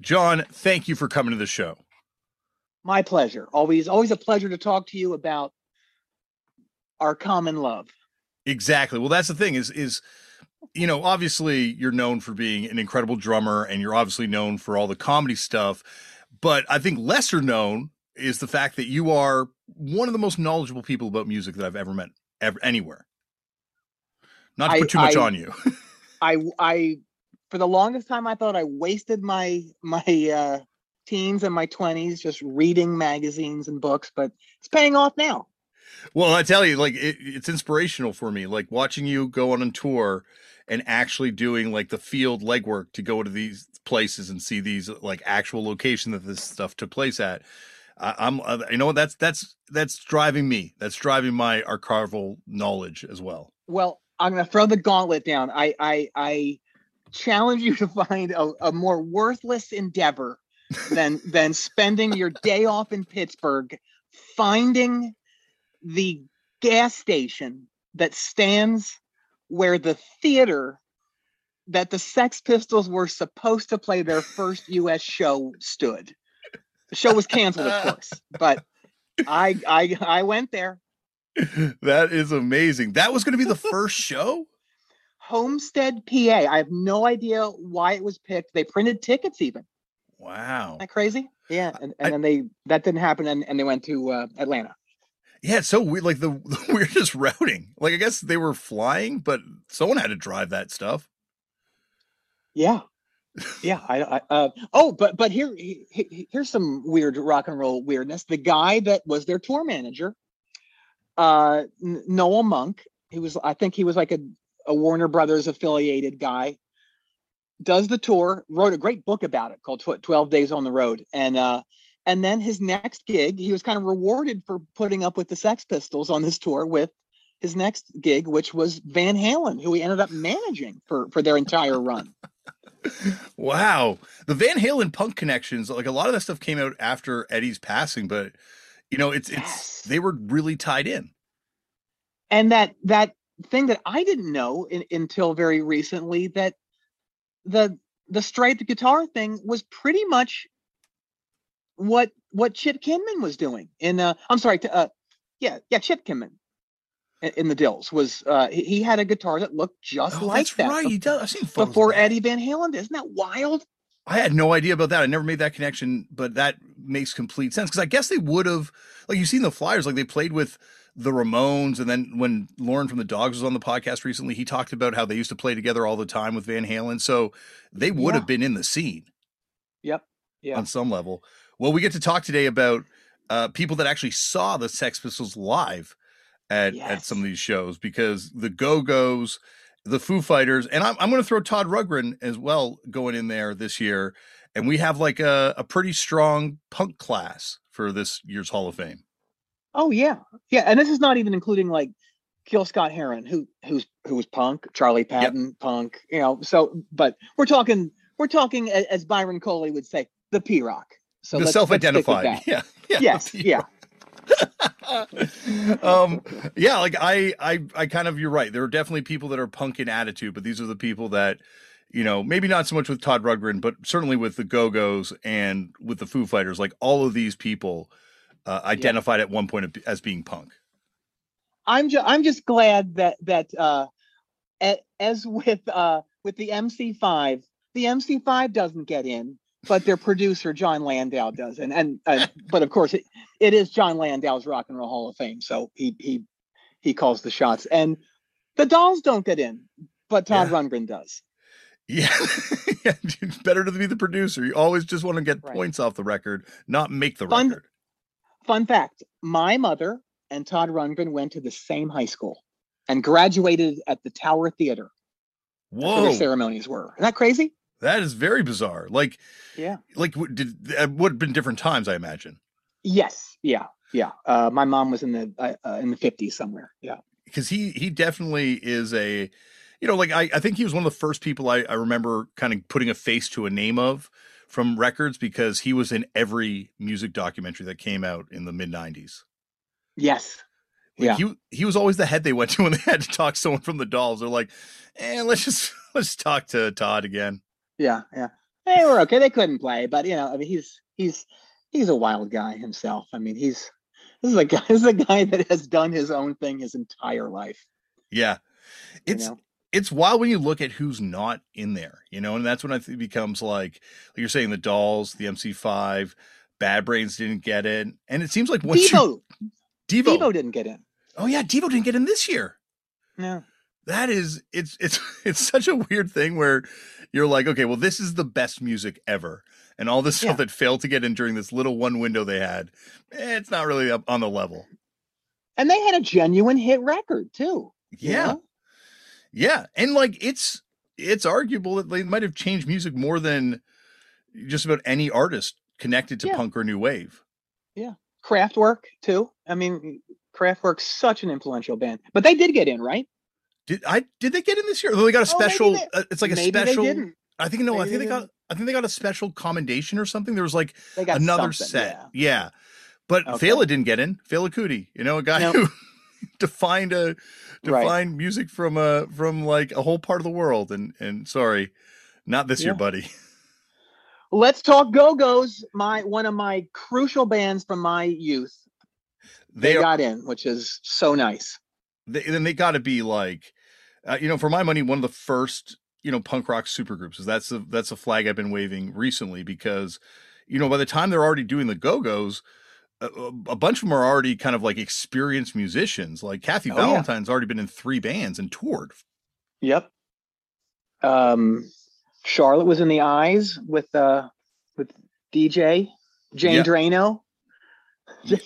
Jon, thank you for coming to the show. My pleasure. Always, always a pleasure to talk to you about our common love. Exactly. Well, that's the thing is is you know, obviously you're known for being an incredible drummer and you're obviously known for all the comedy stuff, but I think lesser known is the fact that you are one of the most knowledgeable people about music that I've ever met ever anywhere. Not to I- put too much I- on you. I, I, for the longest time, I thought I wasted my my uh, teens and my twenties just reading magazines and books, but it's paying off now. Well, I tell you, like it, it's inspirational for me. Like watching you go on a tour and actually doing like the field legwork to go to these places and see these like actual location that this stuff took place at. I, I'm, uh, you know, that's that's that's driving me. That's driving my archival knowledge as well. Well, I'm gonna throw the gauntlet down. I I, I challenge you to find a, a more worthless endeavor than than spending your day off in Pittsburgh finding the gas station that stands where the theater that the Sex Pistols were supposed to play their first US show stood. The show was canceled, of course, but I I I went there. that is amazing. That was going to be the first show. Homestead, PA. I have no idea why it was picked. They printed tickets even. Wow. Isn't that crazy? Yeah. And, and I- then they that didn't happen and, and they went to uh, Atlanta. Yeah, it's so weird. Like the, the weirdest routing. Like I guess they were flying, but someone had to drive that stuff. Yeah. Yeah. I, I uh, oh, but but here he- he- here's some weird rock and roll weirdness. The guy that was their tour manager, uh, Noel Monk, he was I think he was like a, a Warner Brothers affiliated guy. Does the tour, wrote a great book about it called Tw- 12 Days on the Road. And uh and then his next gig, he was kind of rewarded for putting up with the Sex Pistols on this tour with his next gig, which was Van Halen, who he ended up managing for for their entire run. Wow. The Van Halen punk connections, like a lot of that stuff came out after Eddie's passing, but you know, it's it's they were really tied in. and that that thing that I didn't know in, until very recently that the the striped guitar thing was pretty much what what Chip Kinman was doing in uh I'm sorry to, uh yeah yeah Chip Kinman in, in the Dils was uh he, he had a guitar that looked just Oh, like that's that right. He does. I've seen photos before. Eddie Van Halen did. Isn't that wild? I had no idea about that. I never made that connection, but that makes complete sense because I guess they would have, like you've seen the Flyers, like they played with the Ramones, and then when Loren from the Dogs was on the podcast recently, he talked about how they used to play together all the time with Van Halen. So they would Yeah. have been in the scene Yep. Yeah. on some level. Well, we get to talk today about uh, people that actually saw the Sex Pistols live at, at some of these shows because the Go Go's, the Foo Fighters, and I'm, I'm going to throw Todd Rundgren as well going in there this year. And we have like a, a pretty strong punk class for this year's Hall of Fame. Oh yeah, yeah, and this is not even including like Gil Scott Heron, who who's who was punk, Charlie Patton, punk, you know. So, but we're talking we're talking as Byron Coley would say, the P Rock. So the let's- let's stick with self-identified. Yeah. yeah Yes, yeah. um yeah like I, I i kind of you're right there are definitely people that are punk in attitude but these are the people that you know maybe not so much with todd rundgren but certainly with the go-go's and with the foo fighters like all of these people uh, identified at one point as being punk I'm just I'm just glad that that uh as with uh with the MC5, the MC5 doesn't get in, but their producer Jon Landau does. And and uh, but of course it, it is Jon Landau's Rock and Roll Hall of Fame, so he he he calls the shots. And the Dolls don't get in, but Todd Yeah. Rundgren does. yeah Yeah, it's better to be the producer you always just want to get Right. points off the record not make the Fun- record Fun fact: My mother and Todd Rundgren went to the same high school and graduated at the Tower Theater. That's where whoa their ceremonies were. Isn't that crazy? that is very bizarre like Yeah. like what did uh, would have been different times i imagine Yes. Yeah. Yeah. Uh, my mom was in the uh, uh, in the fifties somewhere. Yeah. because he he definitely is a you know like I, I think he was one of the first people I, I remember kind of putting a face to a name of from records because he was in every music documentary that came out in the mid 90s Yes. like Yeah. he he was always the head they went to when they had to talk to someone from the dolls they're like eh, let's just let's talk to todd again Yeah. Yeah. They were okay. They couldn't play, but you know, I mean, he's he's he's a wild guy himself. I mean, he's this is a guy. This is a guy that has done his own thing his entire life. yeah you it's know? It's wild when you look at who's not in there, you know, and that's when it becomes like, like you're saying the dolls, the MC5, Bad Brains didn't get in, and it seems like once Devo. you Devo, Devo didn't get in. oh yeah, Devo didn't get in this year. No. That is, it's it's it's such a weird thing where you're like, okay, well, this is the best music ever, and all this stuff Yeah. that failed to get in during this little one window they had, eh, it's not really up on the level. And they had a genuine hit record too. you Yeah, know? Yeah, and like it's it's arguable that they might have changed music more than just about any artist connected to Yeah. punk or new wave. Yeah, Kraftwerk too. I mean, Kraftwerk's such an influential band, but they did get in, right? Did I did they get in this year? Although they got a Oh, special. they- uh, it's like a Maybe special. They didn't. I think no. I think they they got. I think they got a special commendation or something. There was like another set. yeah. Yeah, but Okay. Fela didn't get in. Fela Kuti, you know, a guy No. who defined a Right. find music from a from like a whole part of the world. And and sorry, not this year, buddy. Let's talk Go Go's. My one of my crucial bands from my youth. They, They are. got in, which is so nice. they, then they got to be like, uh, you know, for my money, one of the first, you know, punk rock supergroups. Is that's the that's a flag I've been waving recently because, you know, by the time they're already doing the Go Go's, a, a bunch of them are already kind of like experienced musicians. Like Kathy Oh, yeah. Valentine's already been in three bands and toured. Yep. Um, Charlotte was in the Eyes with uh with DJ Jane Yeah. Drano.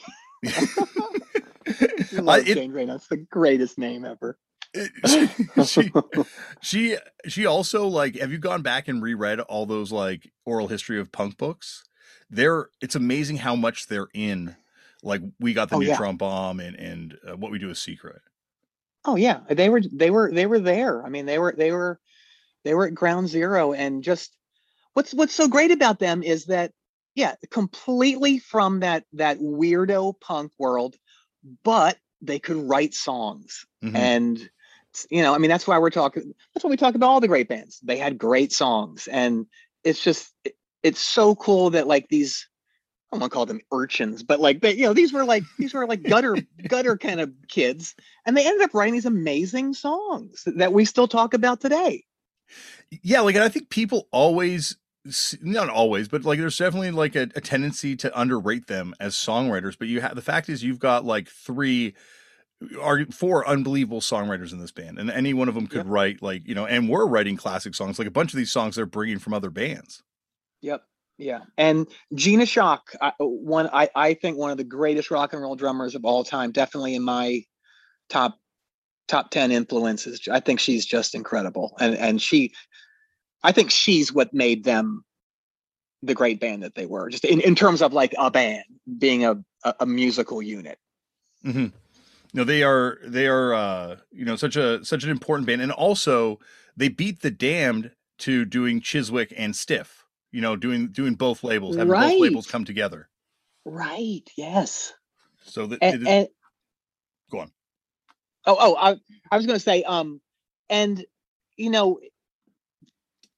I love I- it- Jane Drano. It's the greatest name ever. she, she she also like have you gone back and reread all those like oral history of punk books they're it's amazing how much they're in like we got the Oh, yeah. neutron bomb and and uh, what we do is secret Oh yeah, they were they were they were there. I mean, they were they were they were at ground zero, and just what's what's so great about them is that yeah, completely from that that weirdo punk world, but they could write songs, Mhm. and you know, I mean, that's why we're talking. That's why we talk about all the great bands. They had great songs, and it's just it's so cool that like these. I to call them urchins, but like they, you know, these were like these were like gutter gutter kind of kids, and they ended up writing these amazing songs that we still talk about today. yeah like i think people always not always but like there's definitely like a, a tendency to underrate them as songwriters but you have the fact is you've got like three are four unbelievable songwriters in this band and any one of them could Yep. write like you know and we're writing classic songs like a bunch of these songs they're bringing from other bands Yep. Yeah. And Gina Shock, I, one I, I think one of the greatest rock and roll drummers of all time, definitely in my top top 10 influences. I think she's just incredible. And and she I think she's what made them the great band that they were, just in, in terms of like a band being a, a, a musical unit. hmm No, they are they are uh you know such a such an important band and also they beat the damned to doing Chiswick and Stiff. You know, doing doing both labels, having Right. both labels come together. Right. Yes. So that And, it is, and go on. oh oh I I was going to say um and you know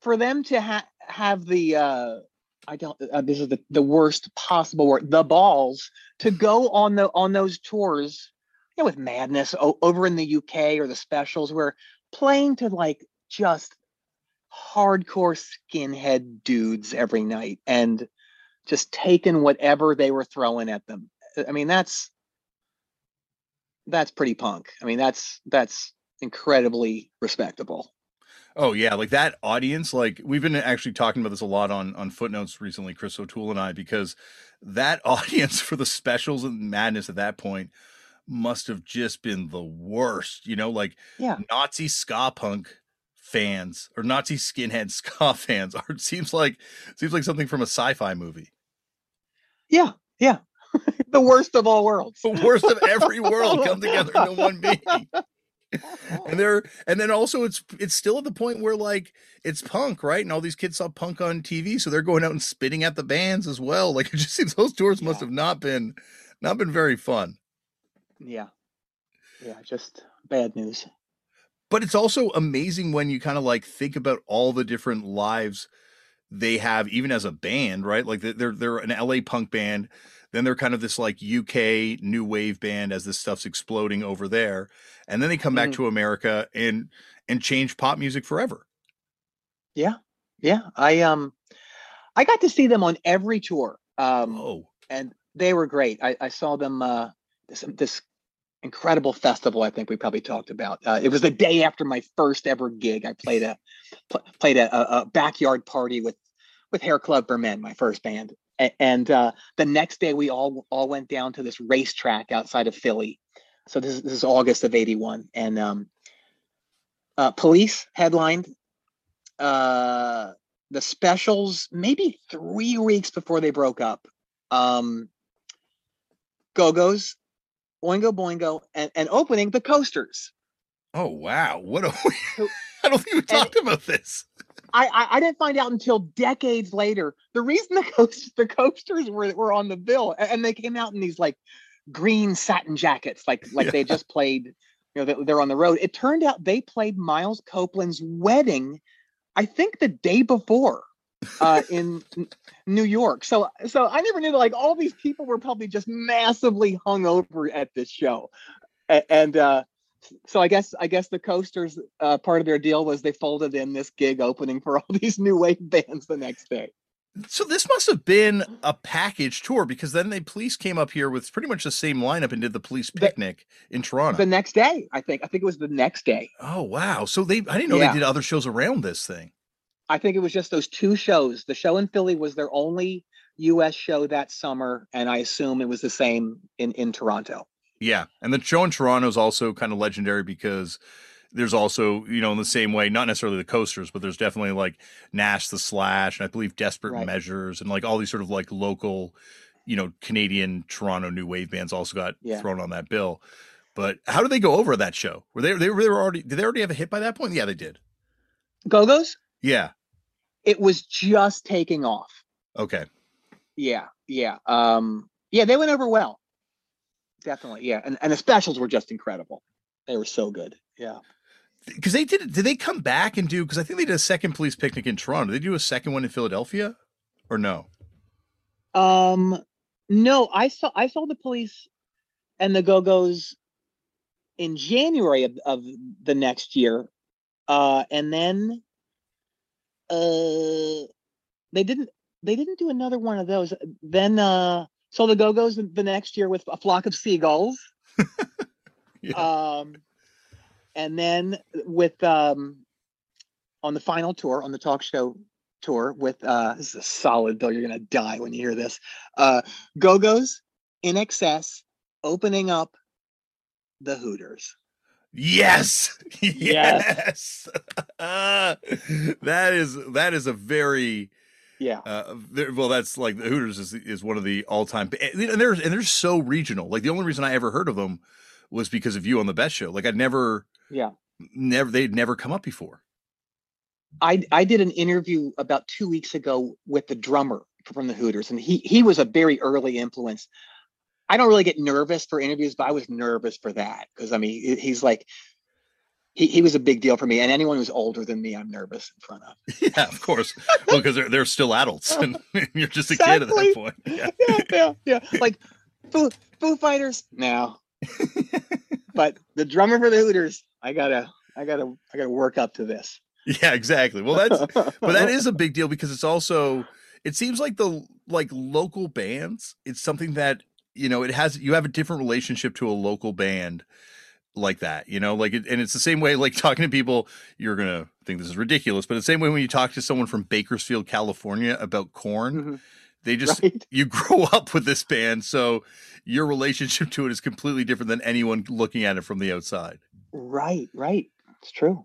for them to ha- have the uh I don't uh, this is the, the worst possible word the balls to go on the on those tours you know with madness o- over in the UK or the specials where playing to like just hardcore skinhead dudes every night and just taking whatever they were throwing at them uh, I mean that's that's pretty punk. I mean, that's that's incredibly respectable. Oh yeah, like that audience. Like we've been actually talking about this a lot on on footnotes recently, Chris O'Toole and I, because that audience for the specials and madness at that point must have just been the worst. You know, like Yeah. Nazi ska punk fans or Nazi skinhead ska fans are it seems like seems like something from a sci-fi movie. Yeah, yeah. the worst of all worlds. The worst of every world come together into one being. and they're and then also it's it's still at the point where like it's punk right and all these kids saw punk on tv so they're going out and spitting at the bands as well like it just seems those tours must have not been not been very fun Yeah. Yeah, just bad news. But it's also amazing when you kind of like think about all the different lives they have even as a band right like they're they're an la punk band then they're kind of this like uk new wave band as this stuff's exploding over there and then they come back Mhm. to america and and change pop music forever Yeah. Yeah. I um I got to see them on every tour. Um oh and they were great. I, I saw them uh this this incredible festival I think we probably talked about. Uh, it was the day after my first ever gig. I played a pl- played a, a, backyard party with with Hair Club for Men, my first band. And uh, the next day we all all went down to this racetrack outside of Philly. So this is, this is August of 81 and um uh, police headlined uh the specials maybe three weeks before they broke up um go-go's oingo boingo and, and opening the coasters. Oh wow! What a I don't think we talked about this. I, I i didn't find out until decades later. The reason the coasters the coasters were, were on the bill and they came out in these like green satin jackets like like they just played you know they're on the road. It turned out they played miles copeland's wedding i think the day before uh in new york so so i never knew that like all these people were probably just massively hungover at this show A- and uh so i guess i guess the coasters uh part of their deal was they folded in this gig opening for all these new wave bands the next day So this must have been a package tour because then the police came up here with pretty much the same lineup and did the police The- picnic in Toronto. the next day i think i think it was the next day oh wow! So they I didn't know Yeah. they did other shows around this thing. I think it was just those two shows the show in philly was their only us show that summer and i assume it was the same in in toronto Yeah, and the show in Toronto is also kind of legendary because there's also you know in the same way not necessarily the coasters but there's definitely like Nash the Slash and I believe Desperate Right. Measures and like all these sort of like local you know Canadian Toronto new wave bands also got Yeah. thrown on that bill. But how did they go over that show? Were they they were, they were already did they already have a hit by that point? Yeah, they did. go-go's Yeah. It was just taking off Okay. yeah yeah um yeah they went over well definitely yeah and, and the specials were just incredible they were so good yeah Because they did. Did they come back and do? Because I think they did a second police picnic in Toronto. Did they do a second one in Philadelphia, or no? Um, no, I saw I saw the police and the Go Go's in January of, of the next year, uh, and then uh, they didn't they didn't do another one of those. Then uh, saw the Go Go's the next year with a flock of seagulls. Yeah. Um, and then with um, on the final tour on the talk show tour with uh this is a solid bill you're gonna die when you hear this uh go-go's INXS opening up the hooters Yes. Yes. Yes. Uh, that is that is a very yeah uh, well. That's like the Hooters is is one of the all time and they're and they're so regional. Like the only reason I ever heard of them was because of you on the best show. Like I'd never, Yeah. never, they'd never come up before. I I did an interview about two weeks ago with the drummer from the Hooters, and he he was a very early influence. I don't really get nervous for interviews, but I was nervous for that because I mean he's like he he was a big deal for me, and anyone who's older than me, I'm nervous in front of. yeah, of course. well, because they're they're still adults, and you're just a kid at that point. Yeah. yeah, yeah, yeah. Like Foo Foo Fighters, no. but the drummer for the Hooters, I gotta, I gotta, I gotta work up to this. Yeah, exactly. Well, that's but that is a big deal because it's also it seems like the like local bands. It's something that you know it has. You have a different relationship to a local band like that. You know, like it, and it's the same way. Like talking to people, you're gonna think this is ridiculous, but the same way when you talk to someone from Bakersfield, California, about corn. Mhm. They just Right. you grow up with this band, so your relationship to it is completely different than anyone looking at it from the outside. Right, right. It's true.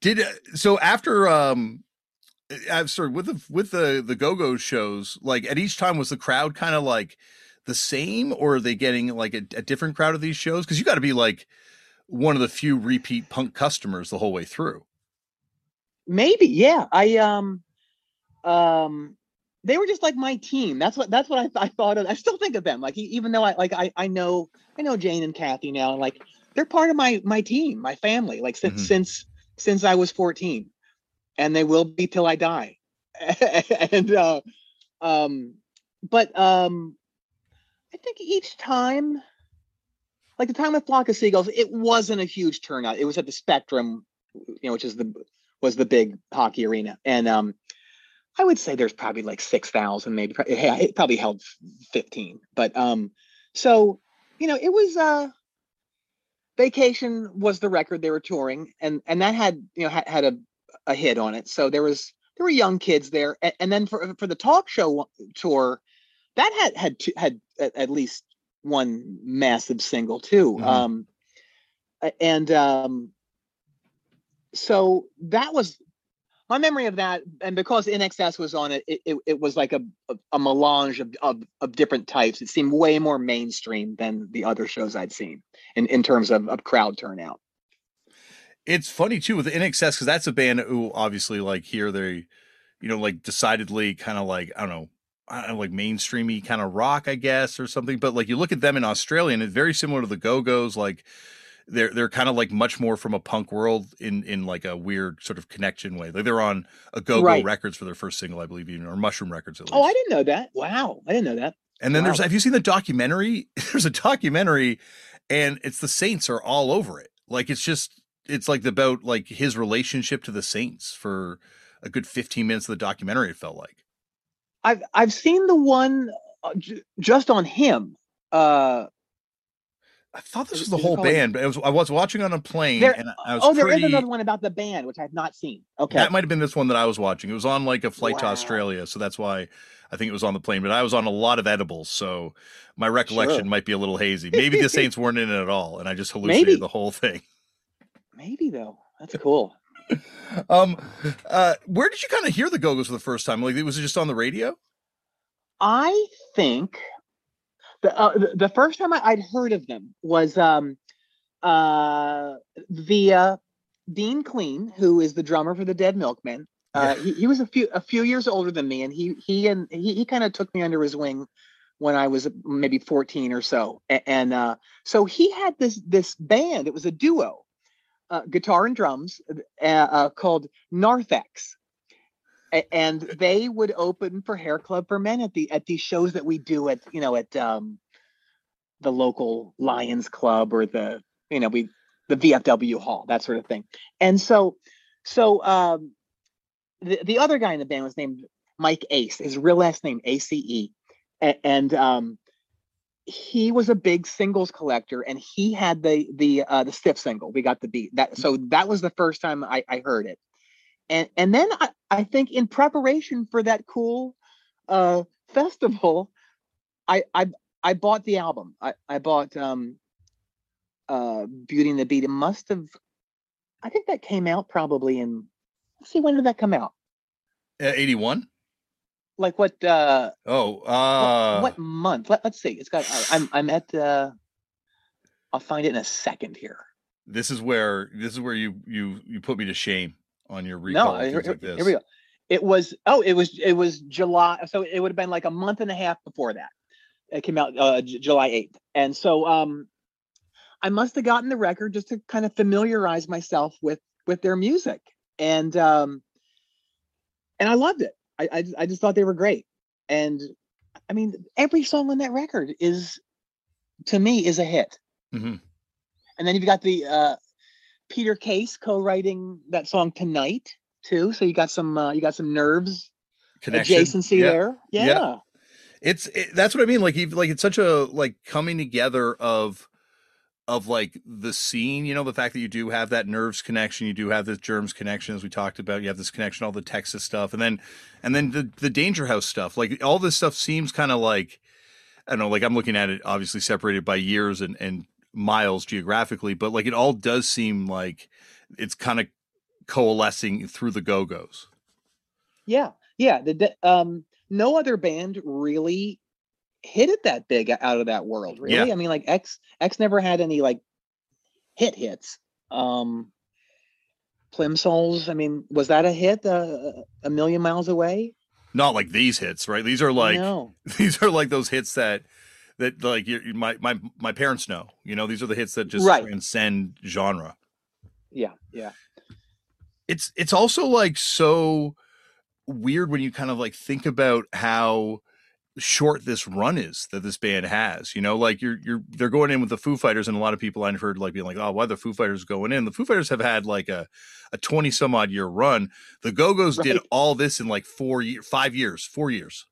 Did uh, so after um I'm sorry with the with the the go go shows like at each time was the crowd kind of like the same or are they getting like a, a different crowd of these shows because you got to be like one of the few repeat punk customers the whole way through. Maybe, yeah. I um um they were just like my team. That's what that's what I, I thought of. I still think of them. Like even though I like I I know I know Jane and Kathy now, and like they're part of my my team, my family. Like since Mhm. since since I was 14. And they will be till I die. and uh um but um I think each time like the time with Flock of Seagulls, it wasn't a huge turnout. It was at the Spectrum, you know, which is the was the big hockey arena, and um, I would say there's probably like six thousand, maybe. it probably held fifteen, but um, so you know, it was uh, Vacation was the record they were touring, and and that had you know had, had a a hit on it. So there was there were young kids there, and, and then for for the talk show tour, that had had two, had at, least one massive single too. Mhm. Um, and um, so that was my memory of that. And because INXS was on it, it, it, it was like a, a, a melange of, of, of different types. It seemed way more mainstream than the other shows I'd seen in, in terms of, of crowd turnout. It's funny too with INXS because that's a band who obviously like here they, you know, like decidedly kind of like I don't know, know, like mainstreamy kind of rock, I guess, or something. But like you look at them in Australia, and it's very similar to the Go Go's. Like they're they're kind of like much more from a punk world in in like a weird sort of connection way. Like they're on a Go Go Right. Records for their first single, I believe, even or Mushroom Records at least. Oh, I didn't know that. Wow. I didn't know that. And then there's have you seen the documentary? There's a documentary and it's the Saints are all over it. Like it's just it's like about like his relationship to the Saints for a good 15 minutes of the documentary it felt like. I've, I've seen the one uh, j- just on him. Uh, I thought this was the whole band, but it was I was watching on a plane There- and I was oh, there is pretty, another one about the band, which I've not seen. Okay. That might have been this one that I was watching. It was on like a flight to Australia, so that's why I think it was on the plane. But I was on a lot of edibles, so my recollection Sure. might be a little hazy. Maybe the Saints weren't in it at all, and I just hallucinated Maybe. the whole thing. Maybe though. That's cool. Um, uh, where did you kind of hear the Go Go's for the first time? Like, was it just on the radio? I think the uh, the, first time I, I'd heard of them was um uh via Dean Clean, who is the drummer for the Dead Milkmen. Uh, he, he was a few a few years older than me, and he he and he, he kind of took me under his wing when I was maybe 14 or so. A- And uh, so he had this this band. It was a duo, uh, guitar and drums, uh, uh, called Narthex. And they would open for Hair Club for Men at the at these shows that we do at you know at um, the local Lions Club or the you know we the VFW hall that sort of thing. And so so um, the the other guy in the band was named Mike Ace. His real last name A C E, and um, he was a big singles collector, and he had the the uh, the stiff single. We got the beat that. So that was the first time I, I heard it, and and then I, I think in preparation for that cool uh, festival, I I I bought the album. I I bought um, uh, Beauty and the Beat. It must have. I think that came out probably in. Let's see, when did that come out? Uh, 81? Like what? uh Oh, what, uh, what month? Let, let's see. It's got. I'm I'm at. uh I'll find it in a second here. This is where this is where you you you put me to shame on your recall No, here, like this. here we go. It was oh, it was it was July, so it would have been like a month and a half before that. It came out uh, J- July eighth, and so um, I must have gotten the record just to kind of familiarize myself with with their music, and um, and I loved it. I I, just- I just thought they were great, and I mean every song on that record is to me is a hit. Mhm. And then you've got the uh, Peter Case co-writing that song tonight too. So you got some uh, you got some nerves Connection. adjacency Yeah. there. Yeah. Yeah. It's it, that's what I mean. Like even like it's such a like coming together of of like the scene. You know, the fact that you do have that nerves connection, you do have this germs connection, as we talked about. You have this connection, all the Texas stuff, and then and then the the Danger House stuff. Like all this stuff seems kind of like I don't know. Like I'm looking at it, obviously separated by years and and miles geographically, but like it all does seem like it's kind of coalescing through the Go Go's. Yeah. Yeah. The, um no other band really hit it that big out of that world, really. Yeah. I mean, like X X never had any like hit hits. Um Plimsouls, I mean, was that a hit uh, a million miles away? Not like these hits, right? These are like no. these are like those hits that that like my my my parents know. You know, these are the hits that just Right. transcend genre. Yeah, yeah. It's it's also like so weird when you kind of like think about how short this run is that this band has. You know, like you're you're they're going in with the Foo Fighters, and a lot of people I've heard like being like, "Oh, why the Foo Fighters going in?" The Foo Fighters have had like a a twenty some odd year run. The Go Go's did all this in like four year, five years, four years.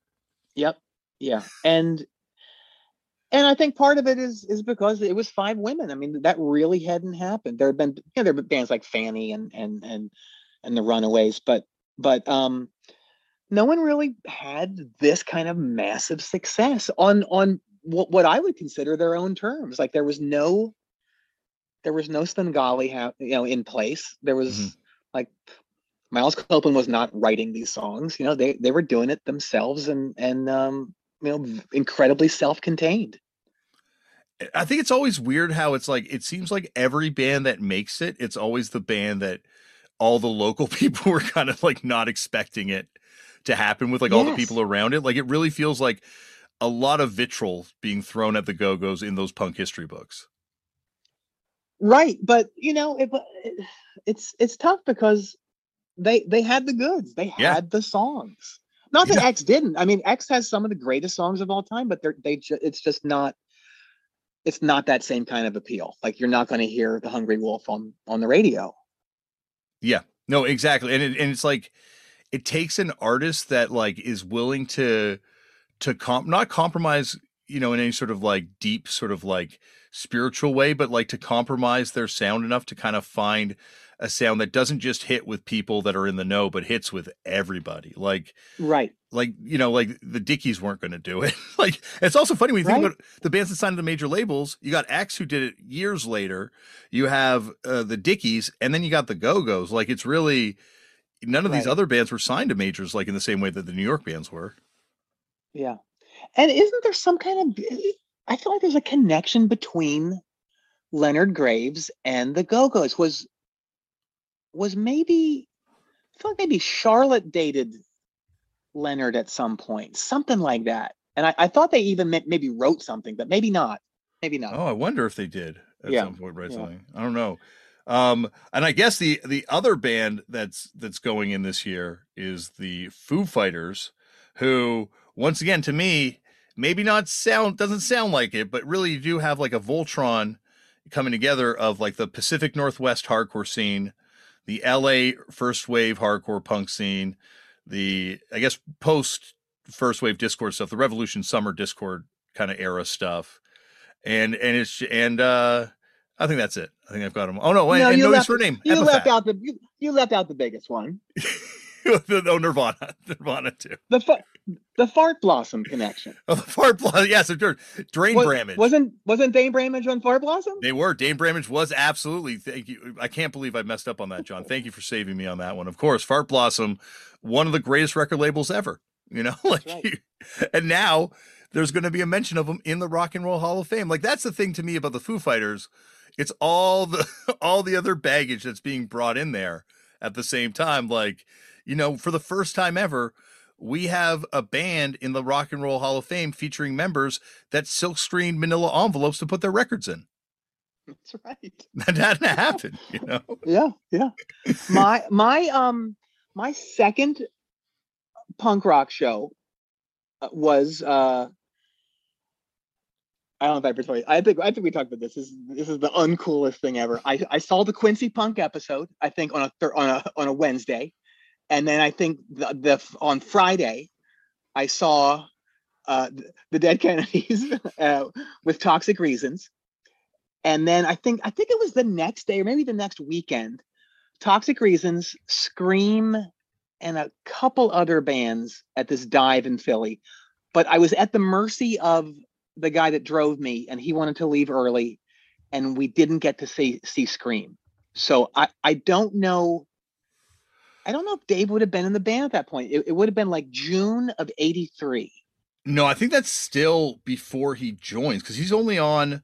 Yep. Yeah. And and I think part of it is is because it was five women. I mean, that really hadn't happened. There had been you know, there have been bands like Fanny and and and and the Runaways, but but um no one really had this kind of massive success on on what, what I would consider their own terms. Like there was no there was no Svengali ha- you know in place. There was Mhm. like Miles Copeland was not writing these songs. You know, they they were doing it themselves and and um you know incredibly self-contained. I think it's always weird how it's like it seems like every band that makes it, it's always the band that all the local people were kind of like not expecting it to happen with like all the people around it. Like it really feels like a lot of vitriol being thrown at the Go Go's in those punk history books. Right, but you know, it, it- uh, it's it's tough because they they had the goods. They Yeah. had the songs. Not that Yeah. X didn't. I mean, X has some of the greatest songs of all time, but they're they ju- it's just not it's not that same kind of appeal. Like you're not going to hear the Hungry Wolf on on the radio. Yeah, no, exactly. And it, and it's like it takes an artist that like is willing to to comp not compromise, you know, in any sort of like deep sort of like spiritual way, but like to compromise their sound enough to kind of find a sound that doesn't just hit with people that are in the know, but hits with everybody. Like Right. like you know like the dickies weren't going to do it like it's also funny when you think about the bands that signed to the major labels you got x who did it years later you have uh, the dickies and then you got the go-go's like it's really none of these other bands were signed to majors like in the same way that the new york bands were Yeah. And isn't there some kind of I feel like there's a connection between Leonard Graves and the Go-Go's was was maybe I feel like maybe Charlotte dated Leonard at some point, something like that. And I, I thought they even maybe wrote something, but maybe not. Maybe not. oh i wonder if they did at Yeah. some point write Yeah. something i don't know um and i guess the the other band that's that's going in this year is the foo fighters who once again to me maybe not sound doesn't sound like it but really you do have like a voltron coming together of like the pacific northwest hardcore scene the la first wave hardcore punk scene the i guess post first wave Dischord stuff the revolution summer Dischord kind of era stuff. And and it's and uh i think that's it i think i've got them oh no, and, No, and you left- a name You left out the you, you left out the biggest one. no oh, nirvana nirvana too The fa- the fart blossom connection. oh the fart blossom yes yeah, so drain Was, bramage Wasn't wasn't Dain Bramage on fart blossom? They were. Dain Bramage was absolutely. Thank you. I can't believe I messed up on that, Jon. Thank you for saving me on that one. Of course, Fart Blossom, one of the greatest record labels ever. You know, like, right. and now there's going to be a mention of them in the Rock and Roll Hall of Fame. Like that's the thing to me about the Foo Fighters. It's all the all the other baggage that's being brought in there at the same time. Like, you know, for the first time ever, we have a band in the Rock and Roll Hall of Fame featuring members that silk screened manila envelopes to put their records in. That's right. That hadn't happened, you know. Yeah, yeah. My my um my second punk rock show uh, was uh I don't know if I. I think I think we talked about this. This is this is the uncoolest thing ever. I, I saw the Quincy Punk episode. I think on a thir- on a on a Wednesday, and then I think the, the on Friday, I saw uh, the Dead Kennedys uh, with Toxic Reasons, and then I think I think it was the next day or maybe the next weekend, Toxic Reasons, Scream, and a couple other bands at this dive in Philly. But I was at the mercy of the guy that drove me, and he wanted to leave early, and we didn't get to see see Scream. So I I don't know. I don't know if Dave would have been in the band at that point. It, it would have been like June of '83. No, I think that's still before he joins because he's only on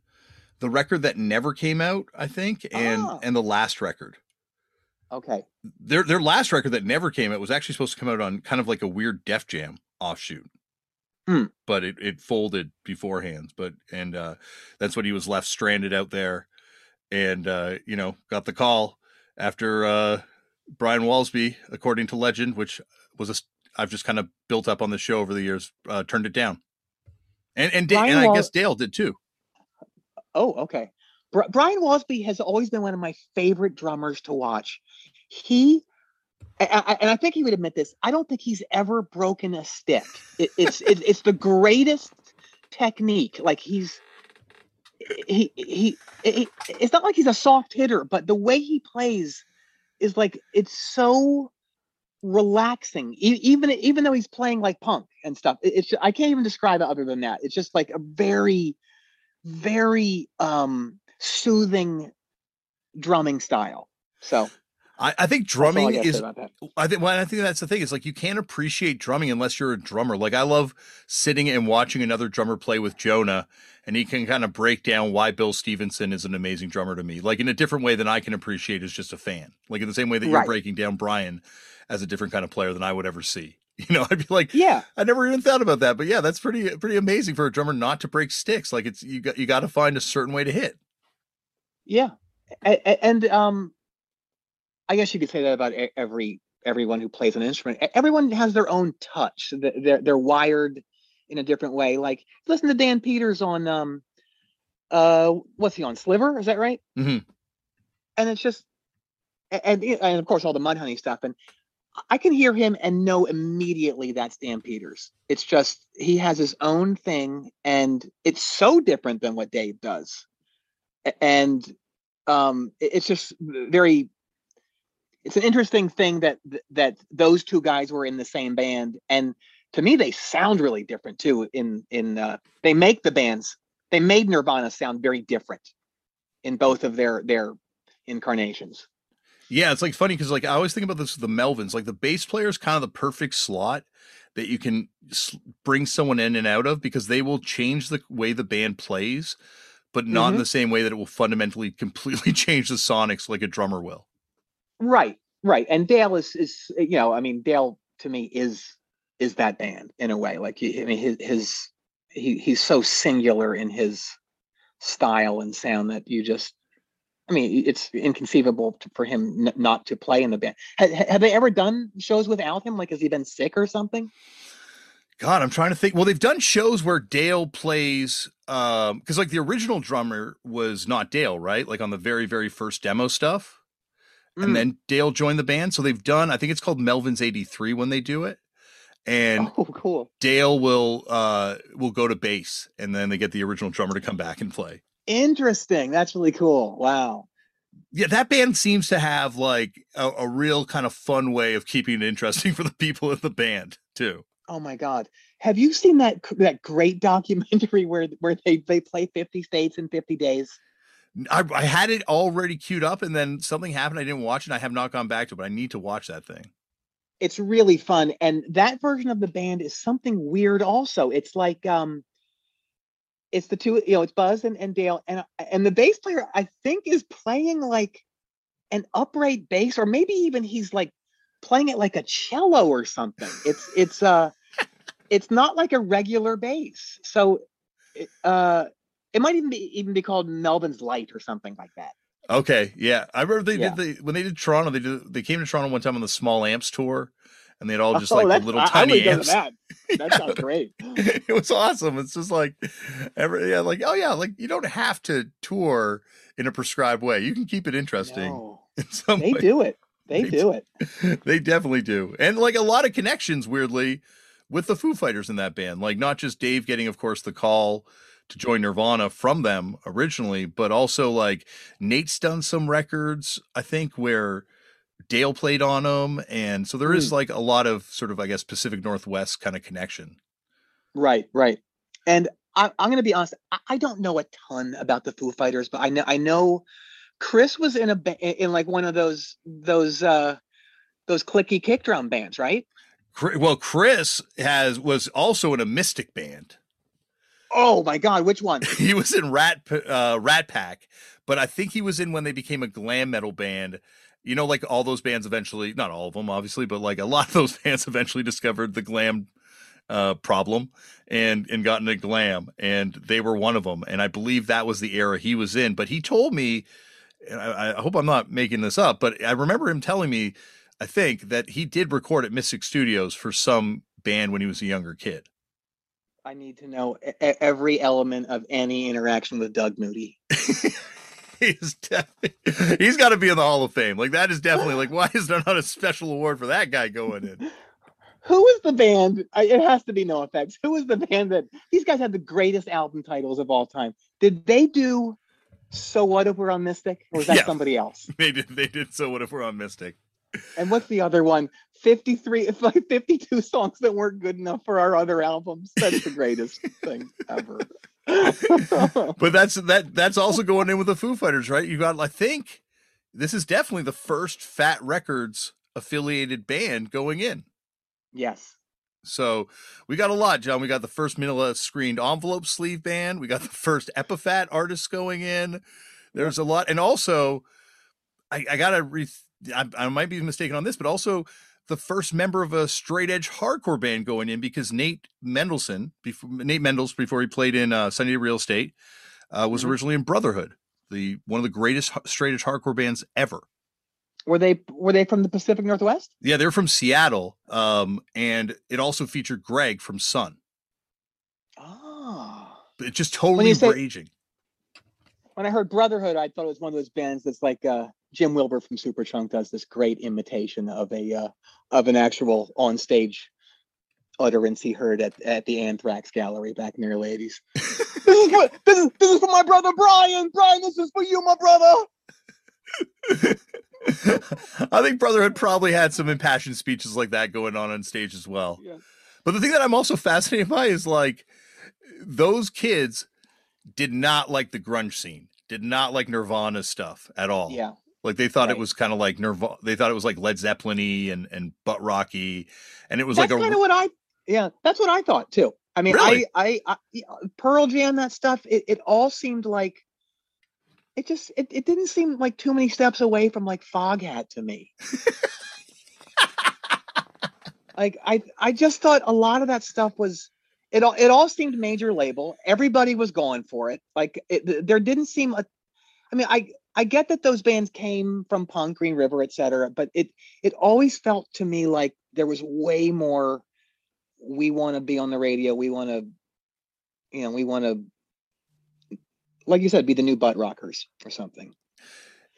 the record that never came out, I think, and Ah. and the last record. Okay. Their their last record that never came out was actually supposed to come out on kind of like a weird Def Jam offshoot. Hmm. But it, it folded beforehand. But and uh that's when he was left stranded out there and uh, you know, got the call after uh Brian Walsby, according to legend, which was a I've just kind of built up on the show over the years, uh, turned it down. And and, Brian and I Wal- guess Dale did too. Oh, okay. Bri- Brian Walsby has always been one of my favorite drummers to watch. He, I, I, and I think he would admit this. I don't think he's ever broken a stick. It, it's it, it's the greatest technique. Like he's he, he he it's not like he's a soft hitter, but the way he plays is like it's so relaxing. E- even even though he's playing like punk and stuff, it- it's I can't even describe it other than that. It's just like a very very um soothing drumming style. So I, I think all I drumming is. I think well, I think that's the thing. It's like you can't appreciate drumming unless you're a drummer. Like I love sitting and watching another drummer play with Jonah, and he can kind of break down why Bill Stevenson is an amazing drummer to me, like in a different way than I can appreciate as just a fan. Like in the same way that you're breaking down Brian as a different kind of player than I would ever see. You know, I'd be like, Yeah, I never even thought about that, but yeah, that's pretty pretty amazing for a drummer not to break sticks. Like it's you got you got to find a certain way to hit. yeah, A- a- and um, I guess you could say that about every everyone who plays an instrument. Everyone has their own touch. They're they're wired in a different way. Like listen to Dan Peters on um, uh, what's he on? Sliver, is that right? Mhm. And it's just, and and of course all the Mudhoney stuff. And I can hear him and know immediately that's Dan Peters. It's just he has his own thing, and it's so different than what Dave does. And um, it's just very. It's an interesting thing that that those two guys were in the same band, and to me they sound really different too. In in uh, they make the bands they made Nirvana sound very different in both of their their incarnations. Yeah, it's like funny because like I always think about this with the Melvins. Like the bass player is kind of the perfect slot that you can bring someone in and out of because they will change the way the band plays, but not in Mhm. the same way that it will fundamentally completely change the sonics like a drummer will. Right, right. And Dale is is you know, I mean, Dale to me is is that band in a way. Like I mean, his his he he's so singular in his style and sound that you just. I mean, it's inconceivable to, for him n- not to play in the band. Ha- ha- have they ever done shows without him? Like, has he been sick or something? God, I'm trying to think. Well, they've done shows where Dale plays um because like the original drummer was not Dale, right? Like on the very, very first demo stuff. Mm. And then Dale joined the band. So they've done, I think it's called Melvin's 83 when they do it. And oh, cool. Dale will uh will go to bass and then they get the original drummer to come back and play. Interesting. That's really cool. Wow. Yeah, that band seems to have like a, a real kind of fun way of keeping it interesting for the people in the band too. Oh my God. Have you seen that that great documentary where where they they play 50 states in 50 days? I, I had it already queued up and then something happened. I didn't watch it. I have not gone back to it, but I need to watch that thing. It's really fun and that version of the band is something weird also. It's like um it's the two, you know, it's Buzz and, and Dale, and and the bass player I think is playing like an upright bass, or maybe even he's like playing it like a cello or something. It's it's uh it's not like a regular bass. So uh it might even be even be called Melvins Lite or something like that. Okay, yeah, I remember they Yeah. did the when they did Toronto. They did they came to Toronto one time on the Small Amps tour, and they had all just Oh, like the little I- I tiny would've amps. That, that sounds great. it was awesome. It's just like every yeah, like oh yeah, like you don't have to tour in a prescribed way. You can keep it interesting. No, in they way. do it. They They do it. they definitely do. And like a lot of connections, weirdly, with the Foo Fighters in that band. Like not just Dave getting, of course, the call to join Nirvana from them originally, but also like Nate's done some records, I think, where Dale played on them. And so there is like a lot of sort of, I guess, Pacific Northwest kind of connection. Right, right. And I, I'm going to be honest. I, I don't know a ton about the Foo Fighters, but I know I know Chris was in a in in, like one of those those uh those clicky kick drum bands, right? Well, Chris has was also in a Mystic band. Oh my God, which one? he was in Rat uh, Rat Pack, but I think he was in when they became a glam metal band. You know, like all those bands eventually, not all of them, obviously, but like a lot of those bands eventually discovered the glam uh, problem and and got into glam, and they were one of them. And I believe that was the era he was in. But he told me, and I, I hope I'm not making this up, but I remember him telling me, I think that he did record at Mystic Studios for some band when he was a younger kid. I need to know every element of any interaction with Doug Moody. he's definitely he's got to be in the Hall of Fame. Like that is definitely like why is there not a special award for that guy going in? Who is the band? I, it has to be NOFX. Who is the band that these guys had the greatest album titles of all time? Did they do So What If We're on Mystic? Or was that Yeah. somebody else? They did they did so what if we're on Mystic? And what's the other one? 53, it's like 52 songs that weren't good enough for our other albums. That's the greatest thing ever. But that's that that's also going in with the Foo Fighters, right? You got I think this is definitely the first Fat Records affiliated band going in. yes. So we got a lot, John. We got the first Manila screened envelope sleeve band. We got the first Epitaph artist going in. There's a lot, and also I, I gotta re. I, I might be mistaken on this, but also the first member of a straight edge hardcore band going in because Nate Mendelsohn, before Nate Mendels, before he played in uh, Sunny Day Real Estate, uh, was Mhm. originally in Brotherhood, the one of the greatest straight edge hardcore bands ever. Were they were they from the Pacific Northwest? Yeah, they're from Seattle, um, and it also featured Greg from Sunn. Oh. It's just totally say- raging. When I heard Brotherhood, I thought it was one of those bands that's like uh, Jim Wilbur from Superchunk does this great imitation of a uh, of an actual on stage utterance he heard at, at the Anthrax Gallery back in the early eighties. this is what this is this is for my brother Brian. Brian, this is for you, my brother. I think Brotherhood probably had some impassioned speeches like that going on on stage as well. Yeah. But the thing that I'm also fascinated by is like those kids did not like the grunge scene, did not like Nirvana stuff at all. Yeah. Like they thought it was kind of like Nirvana. They thought it was like Led Zeppelin-y and and butt rocky, and it was that's like a kind of what I yeah, that's what I thought too. I mean, Really? I, I I Pearl Jam that stuff. It, it all seemed like it just it, it didn't seem like too many steps away from like Foghat to me. like I I just thought a lot of that stuff was it all it all seemed major label. Everybody was going for it. Like it, there didn't seem a I mean I I get that those bands came from punk, Green River, et cetera, but it it always felt to me like there was way more we want to be on the radio. We want to, you know, we want to, like you said, be the new butt rockers or something.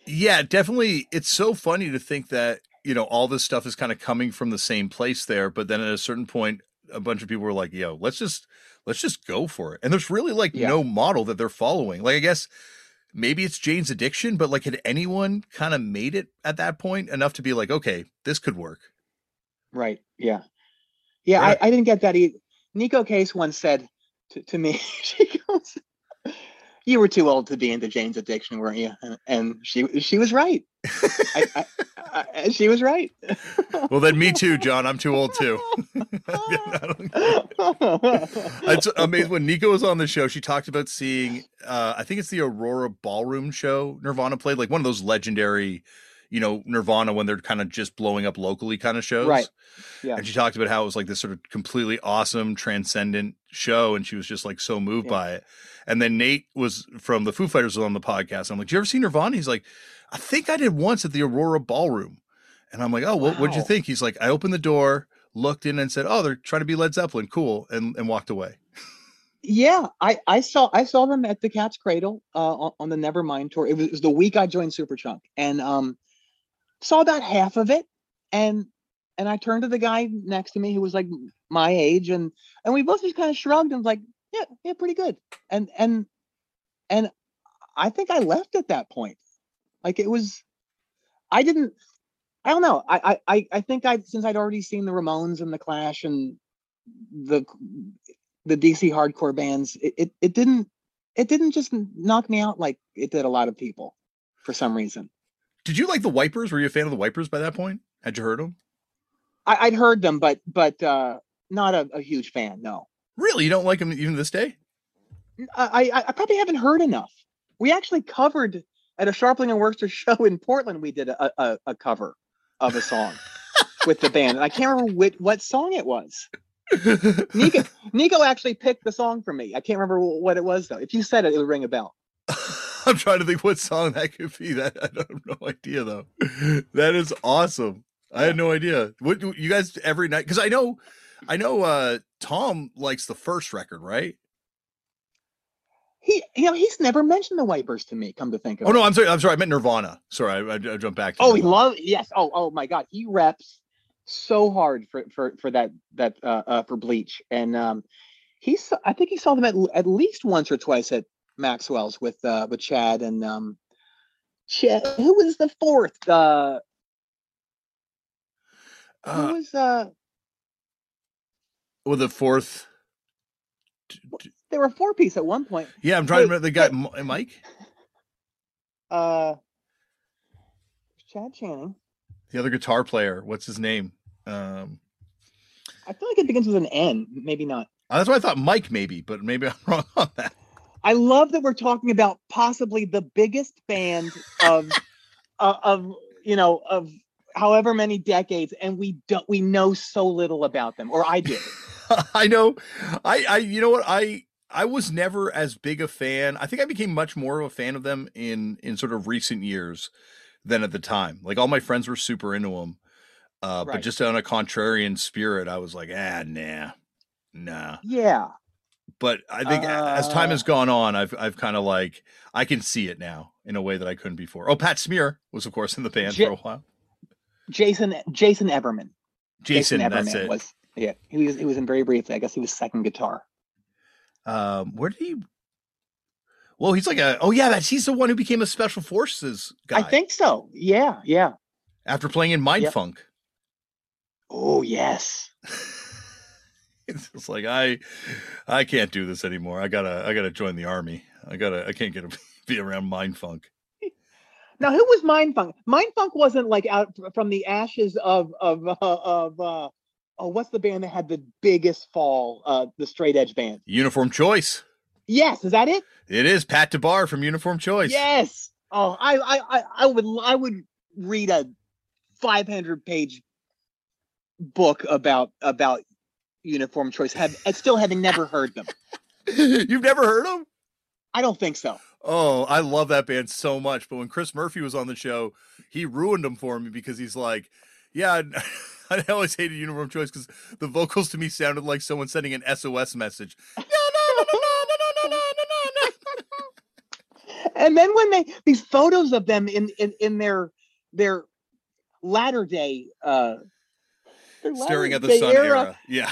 Yeah, definitely. It's so funny to think that, you know, all this stuff is kind of coming from the same place there, but then at a certain point a bunch of people were like, "Yo, let's just let's just go for it." And there's really like Yeah. no model that they're following. Like I guess maybe it's Jane's addiction, but like had anyone kind of made it at that point enough to be like, "Okay, this could work." Right. Yeah. Yeah. I, I didn't get that either. Neko Case once said to, to me, she goes, you were too old to be into Jane's addiction, weren't you? And, and she, she was right. I, I, I, she was right. Well, then me too, John. I'm too old too. It's amazing when Neko was on the show. She talked about seeing, uh, I think it's the Aurora Ballroom show Nirvana played, like one of those legendary, you know, Nirvana when they're kind of just blowing up locally kind of shows. Right. Yeah. And she talked about how it was like this sort of completely awesome, transcendent show, and she was just like so moved Yeah. by it. And then Nate was from the Foo Fighters was on the podcast. I'm like, "Do you ever see Nirvana?" He's like, "I think I did once at the Aurora Ballroom." And I'm like, "Oh, what, what'd you think?" He's like, "I opened the door, looked in, and said, "Oh, they're trying to be Led Zeppelin, cool," and and walked away. Yeah, I, I saw I saw them at the Cat's Cradle uh, on, on the Nevermind tour. It was, it was the week I joined Superchunk, and um, saw about half of it, and and I turned to the guy next to me who was like my age, and and we both just kind of shrugged and was like, yeah, yeah, pretty good, and and and I think I left at that point. Like it was, I didn't, I don't know. I I I- think I since I'd already seen the Ramones and the Clash and the the DC hardcore bands, it, it it didn't it didn't just knock me out like it did a lot of people for some reason. Did you like the Wipers? Were you a fan of the Wipers by that point? Had you heard them? I, I'd heard them, but but uh, not a, a huge fan. No, Really, you don't like them even this day? I, I I probably haven't heard enough. We actually covered at a Scharpling and Wurster show in Portland. We did a a, a cover of a song with the band, and I can't remember what what song it was. Neko Neko actually picked the song for me. I can't remember what it was though. If you said it, it would ring a bell. I'm trying to think what song that could be. That I don't have no idea though. That is awesome. I had no idea. What you guys every night? Because I know, I know. uh Tom likes the first record, right? He you know he's never mentioned the Wipers to me. Come to think of Oh it. no, I'm sorry. I'm sorry. I meant Nirvana. Sorry, I, I, I jumped back. Oh, he loves yes. Oh, oh my God, he reps so hard for for for that that uh, uh for Bleach, and um, he's I think he saw them at at least once or twice at Maxwell's with uh with Chad and um, Chad. Who was the fourth? Uh, who Uh, was uh? with the fourth. There were four piece at one point. Yeah, I'm trying to remember the guy. M- Mike. Uh, Chad Channing. The other guitar player. What's his name? Um, I feel like it begins with an N. Maybe not. that's why I thought Mike, maybe, but maybe I'm wrong on that. I love that we're talking about possibly the biggest band of uh, of you know of however many decades, and we don't we know so little about them, or I do. I know. I, I, you know what? I, I was never as big a fan. I think I became much more of a fan of them in, in sort of recent years than at the time. Like all my friends were super into them. Uh, but just on a contrarian spirit, I was like, ah, nah, nah. Yeah, But I think a- as time Uh. has gone on, I've, I've kind of like, I can see it now in a way that I couldn't before. Oh, Pat Smear was of course in the band Ja- for a while. Jason Jason Everman. Jason, Everman that's it. was yeah. He was he was in very briefly. I guess he was second guitar. Um, where did he? Well, he's like a. Oh yeah, that's he's the one who became a special forces guy. I think so. Yeah, yeah. after playing in Mindfunk. Yep. Funk. Oh yes. it's just like I, I can't do this anymore. I gotta, I gotta join the army. I gotta, I can't get a, be around Mindfunk. Now, who was Mindfunk? Mind funk wasn't like out from the ashes of of uh, of uh, oh, what's the band that had the biggest fall? Uh, the Straight Edge band. Uniform Choice. Yes, is that it? It is Pat Dubar from Uniform Choice. Yes. Oh, I I I, I would I would read a 500 page book about about uniform choice. Have still having never heard them. You've never heard them? I don't think so. Oh, I love that band so much. But when Chris Murphy was on the show, he ruined them for me because he's like, yeah, I always hated Uniform Choice because the vocals to me sounded like someone sending an SOS message. No, no, no, no, no, no, no, no, no, no. And then when they these photos of them in in in their their latter day uh Staring at the sun era. Yeah.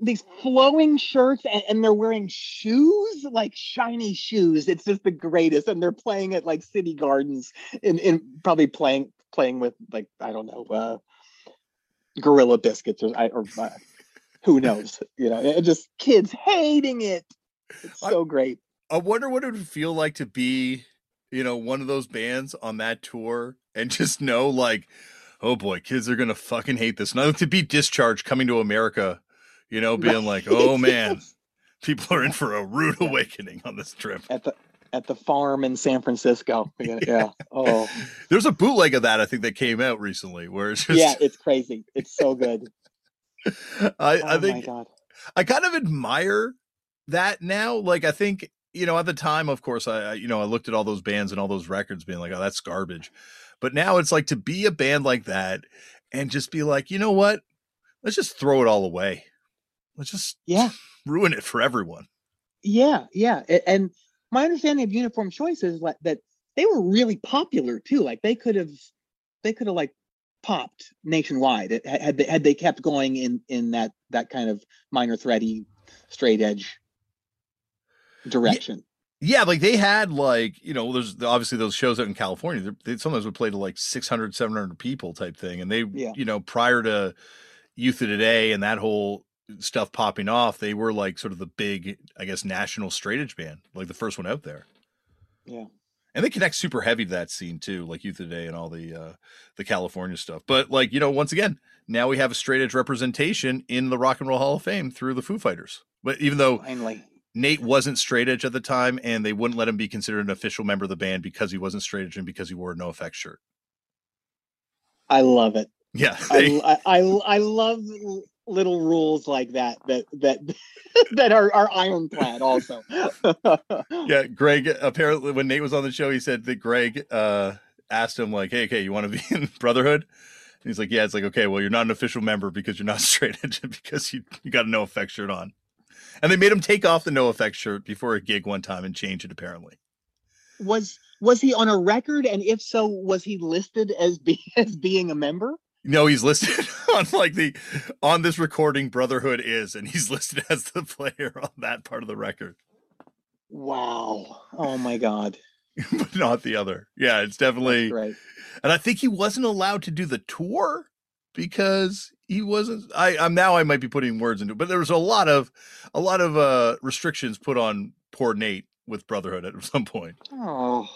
these flowing shirts and, and they're wearing shoes like shiny shoes. It's just the greatest. And they're playing at like city gardens in in probably playing playing with like i don't know uh gorilla biscuits or i or uh, who knows? You know and just kids hating it. It's I- so great. I wonder what it would feel like to be, you know, one of those bands on that tour and just know like, oh boy, kids are gonna fucking hate this. Not to be discharged coming to America, you know, being like, oh man, people are in for a rude awakening on this trip. at the at the farm in San Francisco. Yeah. yeah. Oh, There's a bootleg of that I think that came out recently where it's just yeah. It's crazy. It's so good. I, Oh I my think god. I kind of admire that now. Like I think you know at the time, of course, I I- you know I looked at all those bands and all those records, being like, oh, that's garbage. But now it's like to be a band like that and just be like, you know what? Let's just throw it all away. Let's just Yeah. ruin it for everyone. Yeah. Yeah. And my understanding of Uniform Choice is like that they were really popular too. Like they could have, they could have like popped nationwide had they, had they kept going in in that that kind of minor thready, straight edge direction. Yeah, like they had like, you know, there's obviously those shows out in California. They, sometimes would play to like 600, 700 people type thing. And they, Yeah. you know, prior to Youth of Today and that whole stuff popping off, they were like sort of the big, I guess, national straight edge band, like the first one out there. Yeah. And they connect super heavy to that scene too, like Youth of Today and all the uh the California stuff. But like, you know, once again, now we have a straight edge representation in the Rock and Roll Hall of Fame through the Foo Fighters. But even though Finally. Nate wasn't straight edge at the time, and they wouldn't let him be considered an official member of the band because he wasn't straight edge and because he wore a NOFX shirt. I love it. Yeah, I, I, I, I love little rules like that that that that are, are ironclad also. yeah. Greg apparently when Nate was on the show, he said that Greg uh, asked him like, "Hey, okay, you want to be in Brotherhood?" And he's like, "Yeah." It's like, okay, well, you're not an official member because you're not straight edge because you you got a NOFX shirt on. And they made him take off the NOFX shirt before a gig one time and change it. Apparently, was was he on a record and if so was he listed as being as being a member? No, he's listed on like the on this recording Brotherhood is, and he's listed as the player on that part of the record, Wow. Oh my god. but not the other. Yeah, it's definitely Right. and I think he wasn't allowed to do the tour because he wasn't I I'm now I might be putting words into it, but there was a lot of a lot of uh restrictions put on poor Nate with Brotherhood at some point. Oh.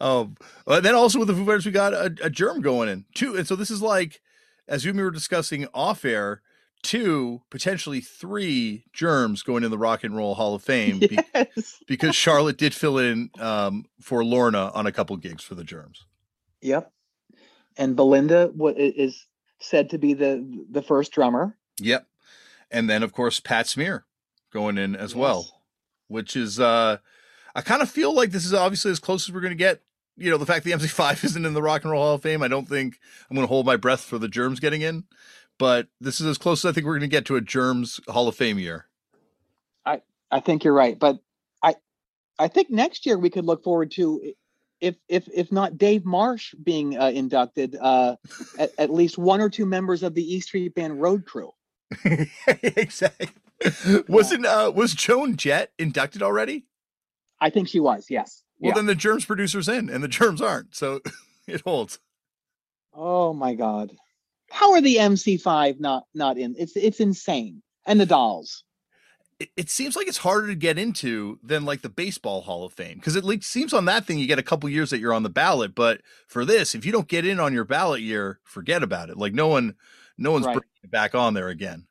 Um, and then also with the Foo Fighters, we got a, a germ going in too. And so this is like, as you and me were discussing off air, two, potentially three germs going in the Rock and Roll Hall of Fame be- because Charlotte did fill in um, for Lorna on a couple gigs for the germs. Yep. And Belinda what is said to be the the first drummer. Yep. And then, of course, Pat Smear going in as well, which is, uh, I kind of feel like this is obviously as close as we're going to get. You know, the fact the MC5 isn't in the Rock and Roll Hall of Fame, I don't think I'm going to hold my breath for the Germs getting in, but this is as close as I think we're going to get to a Germs Hall of Fame year. I I think you're right, but I I think next year we could look forward to if if if not Dave Marsh being uh, inducted, uh, at, at least one or two members of the E Street Band Road Crew. exactly. Wasn't uh was Joan Jett inducted already? I think she was. Yes. Well, Yeah. then the Germs producer's in, and the Germs aren't, so it holds. Oh my God. How are the MC5 not not in? It's it's insane. And the dolls. It, it seems like it's harder to get into than like the baseball hall of fame because it like, seems on that thing you get a couple years that you're on the ballot but for this if you don't get in on your ballot year forget about it like no one no one's Right. bringing it back on there again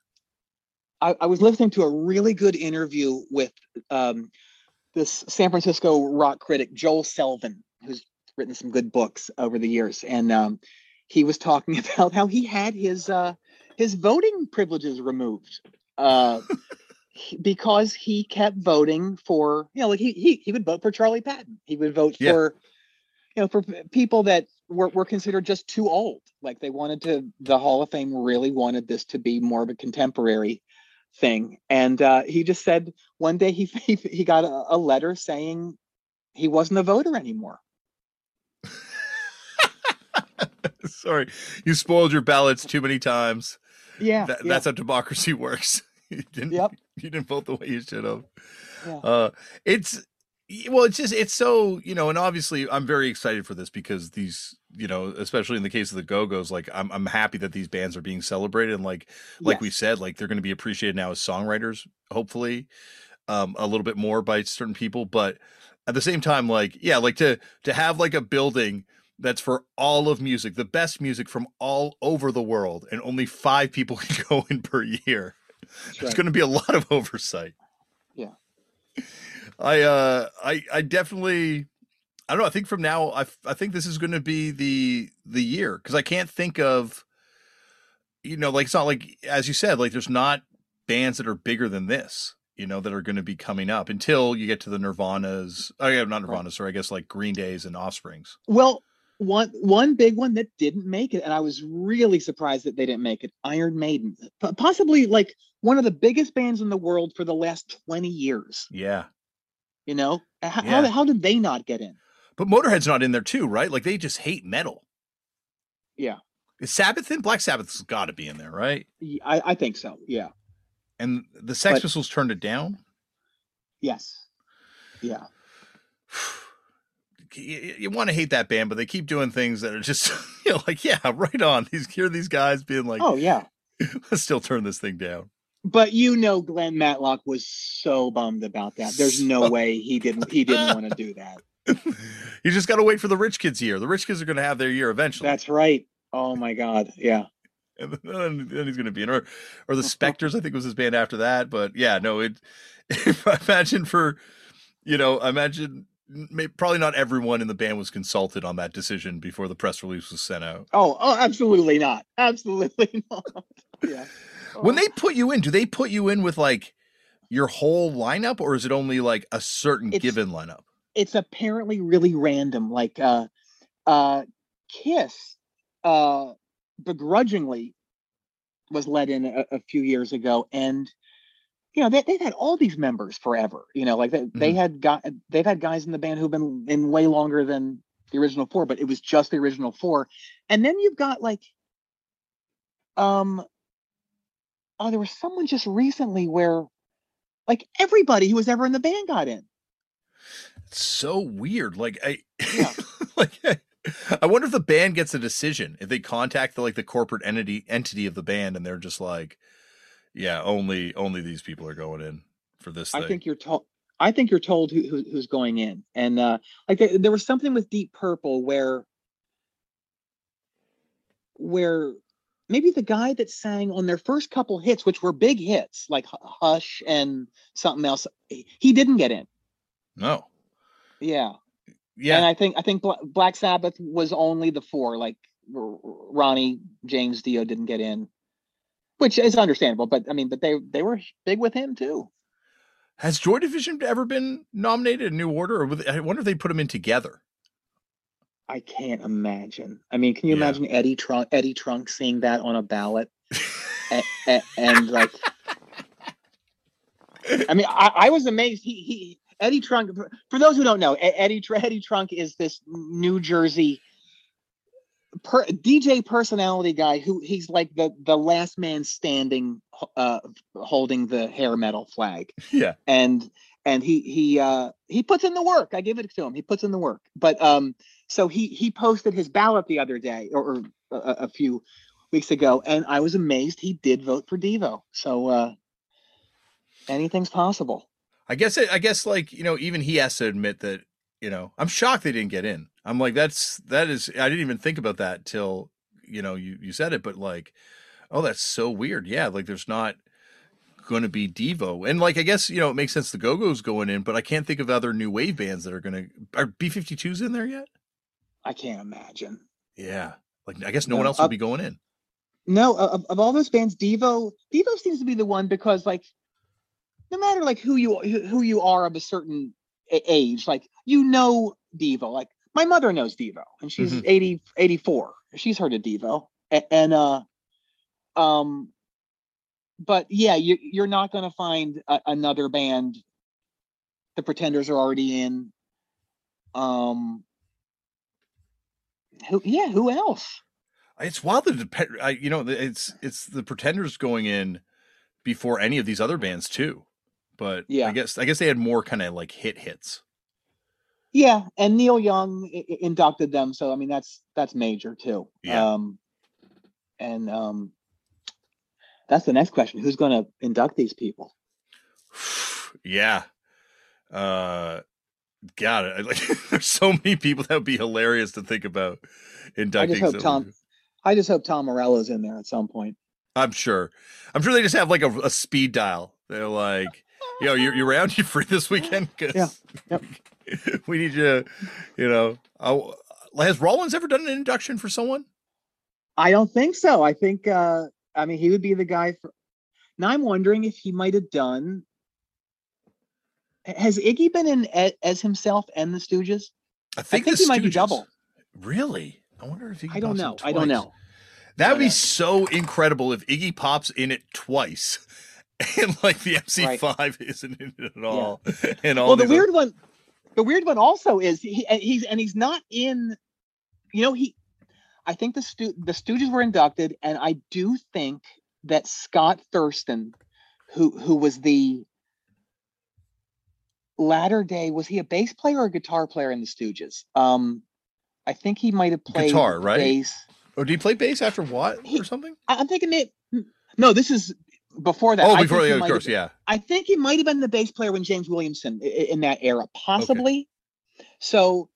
I, I was listening to a really good interview with um, this San Francisco rock critic Joel Selvin, who's written some good books over the years, and um, he was talking about how he had his uh, his voting privileges removed uh, he- because he kept voting for you know like he he he would vote for Charlie Patton, he would vote Yeah. for you know for people that were, were considered just too old. Like they wanted to the hall of fame really wanted this to be more of a contemporary thing. And uh, he just said one day he he, he got a, a letter saying he wasn't a voter anymore. Sorry. You spoiled your ballots too many times. Yeah, That- yeah, that's how democracy works you didn't Yep. you didn't vote the way you should have yeah. uh it's well it's just it's so you know and obviously i'm very excited for this because these you know especially in the case of the go-go's like i'm, I'm happy that these bands are being celebrated and like like we said like they're going to be appreciated now as songwriters hopefully um a little bit more by certain people but at the same time like yeah like to to have like a building that's for all of music, the best music from all over the world, and only five people can go in per year. There's right. going to be a lot of oversight. Yeah. I uh I I definitely I don't know. I think from now I I think this is going to be the the year because I can't think of you know like it's not like as you said like there's not bands that are bigger than this you know that are going to be coming up until you get to the Nirvanas. Oh yeah, not Nirvanas, or I guess like Green Days and Offsprings. Well, one one big one that didn't make it, and I was really surprised that they didn't make it. Iron Maiden, possibly like one of the biggest bands in the world for the last twenty years. Yeah, You know, how Yeah. how did they not get in? but Motorhead's not in there too, right? Like they just hate metal. Yeah, Is Sabbath in? Black Sabbath's got to be in there, right? I think so. Yeah. And the Sex But- Pistols turned it down. Yes. Yeah. you, you want to hate that band, but they keep doing things that are just you know like yeah, right on. These here, these guys being like, Oh yeah. let's still turn this thing down. But you know, Glenn Matlock was so bummed about that. There's no way he didn't he didn't want to do that. you just got to wait for the rich kids year. The rich kids are going to have their year eventually, That's right. Oh my God. Yeah. and then, then he's going to be in or or the Specters. I think was his band after that. But yeah, no, it. If I imagine for, you know, I imagine probably not everyone in the band was consulted on that decision before the press release was sent out. Oh, oh, absolutely not. Absolutely not. Yeah. When they put you in, do they put you in with like your whole lineup, or is it only like a certain It's- given lineup? it's apparently really random. Like uh uh Kiss uh begrudgingly was let in a, a few years ago and you know they, they've had all these members forever you know like they, they Mhm. had got they've had guys in the band who've been in way longer than the original four but it was just the original four and then you've got like um oh there was someone just recently where like everybody who was ever in the band got in It's so weird. Like I, Yeah. like I wonder if the band gets a decision if they contact the like the corporate entity entity of the band, and they're just like, yeah, only only these people are going in for this thing. I think you're told. I think you're told who, who who's going in, and uh, like there, there was something with Deep Purple where, where maybe the guy that sang on their first couple hits, which were big hits like Hush and something else, he didn't get in. no, Yeah, Yeah. and I think I think Black Sabbath was only the four. Like Ronnie James Dio didn't get in, which is understandable. But I mean, but they they were big with him too. has Joy Division ever been nominated a New Order, or I wonder if they put them in together. I can't imagine. I mean, can you Yeah. imagine Eddie Trunk Eddie Trunk seeing that on a ballot and, and, and like I mean, I, I was amazed. He he Eddie Trunk for, those who don't know, Eddie Eddie Trunk is this New Jersey per, DJ personality guy who he's like the the last man standing uh holding the hair metal flag. Yeah, and and he he uh he puts in the work. I give it to him. He puts in the work. But um so he he posted his ballot the other day or, or a, a few weeks ago and i was amazed he did vote for devo. So uh anything's possible. I guess it, I guess like you know even he has to admit that you know I'm shocked they didn't get in. I'm like that's that is I didn't even think about that till you know you you said it, but like oh that's so weird. Yeah, like there's not going to be Devo, and like I guess you know it makes sense the Go Go's going in, but I can't think of other new wave bands that are going to are B52s in there yet. i can't imagine Yeah, like I guess no, No, one else will uh, be going in. no of, of all those bands devo devo seems to be the one because like no matter like who you who you are of a certain age like you know devo like my mother knows devo and she's Mhm. 80 84 she's heard of devo A- and uh um but yeah you, you're not going to find a, another band the pretenders are already in um who yeah who else It's wild that depend. You know, it's it's the Pretenders going in before any of these other bands too. But Yeah. I guess I guess they had more kind of like hit hits. Yeah, and Neil Young i- i- inducted them, so I mean that's that's major too. Yeah. Um, and um, that's the next question: Who's going to induct these people? yeah. Uh, got it. Like, there's so many people that would be hilarious to think about inducting. I just hope someone. Tom. I just hope Tom Morello's in there at some point. I'm sure. I'm sure they just have like a, a speed dial. They're like, yo, you're, you're around, you free this weekend? Yeah. Yep. we need you, you know. Has Rollins ever done an induction for someone? I don't think so. I think. uh I mean, he would be the guy for. Now I'm wondering if he might have done. Has Iggy been in as himself and the Stooges? I I think, think the he might be double. Really? I wonder if he. I don't know. I don't know. That would be so incredible if Iggy pops in it twice, and like the MC5 isn't in it at all. And all well, the weird one, the weird one also is he and he's and he's not in. You know, he. I think the stu- the Stooges were inducted, and I do think that Scott Thurston, who who was the latter day, was he a bass player or a guitar player in the Stooges? Um, I think he might have played Guitar, right? Bass. Oh, did he play bass after what He- or something? I'm thinking it. No, this is before that. Oh, I before think he yeah, of might course, have- yeah. I think he might have been the bass player when James Williamson in that era, possibly. So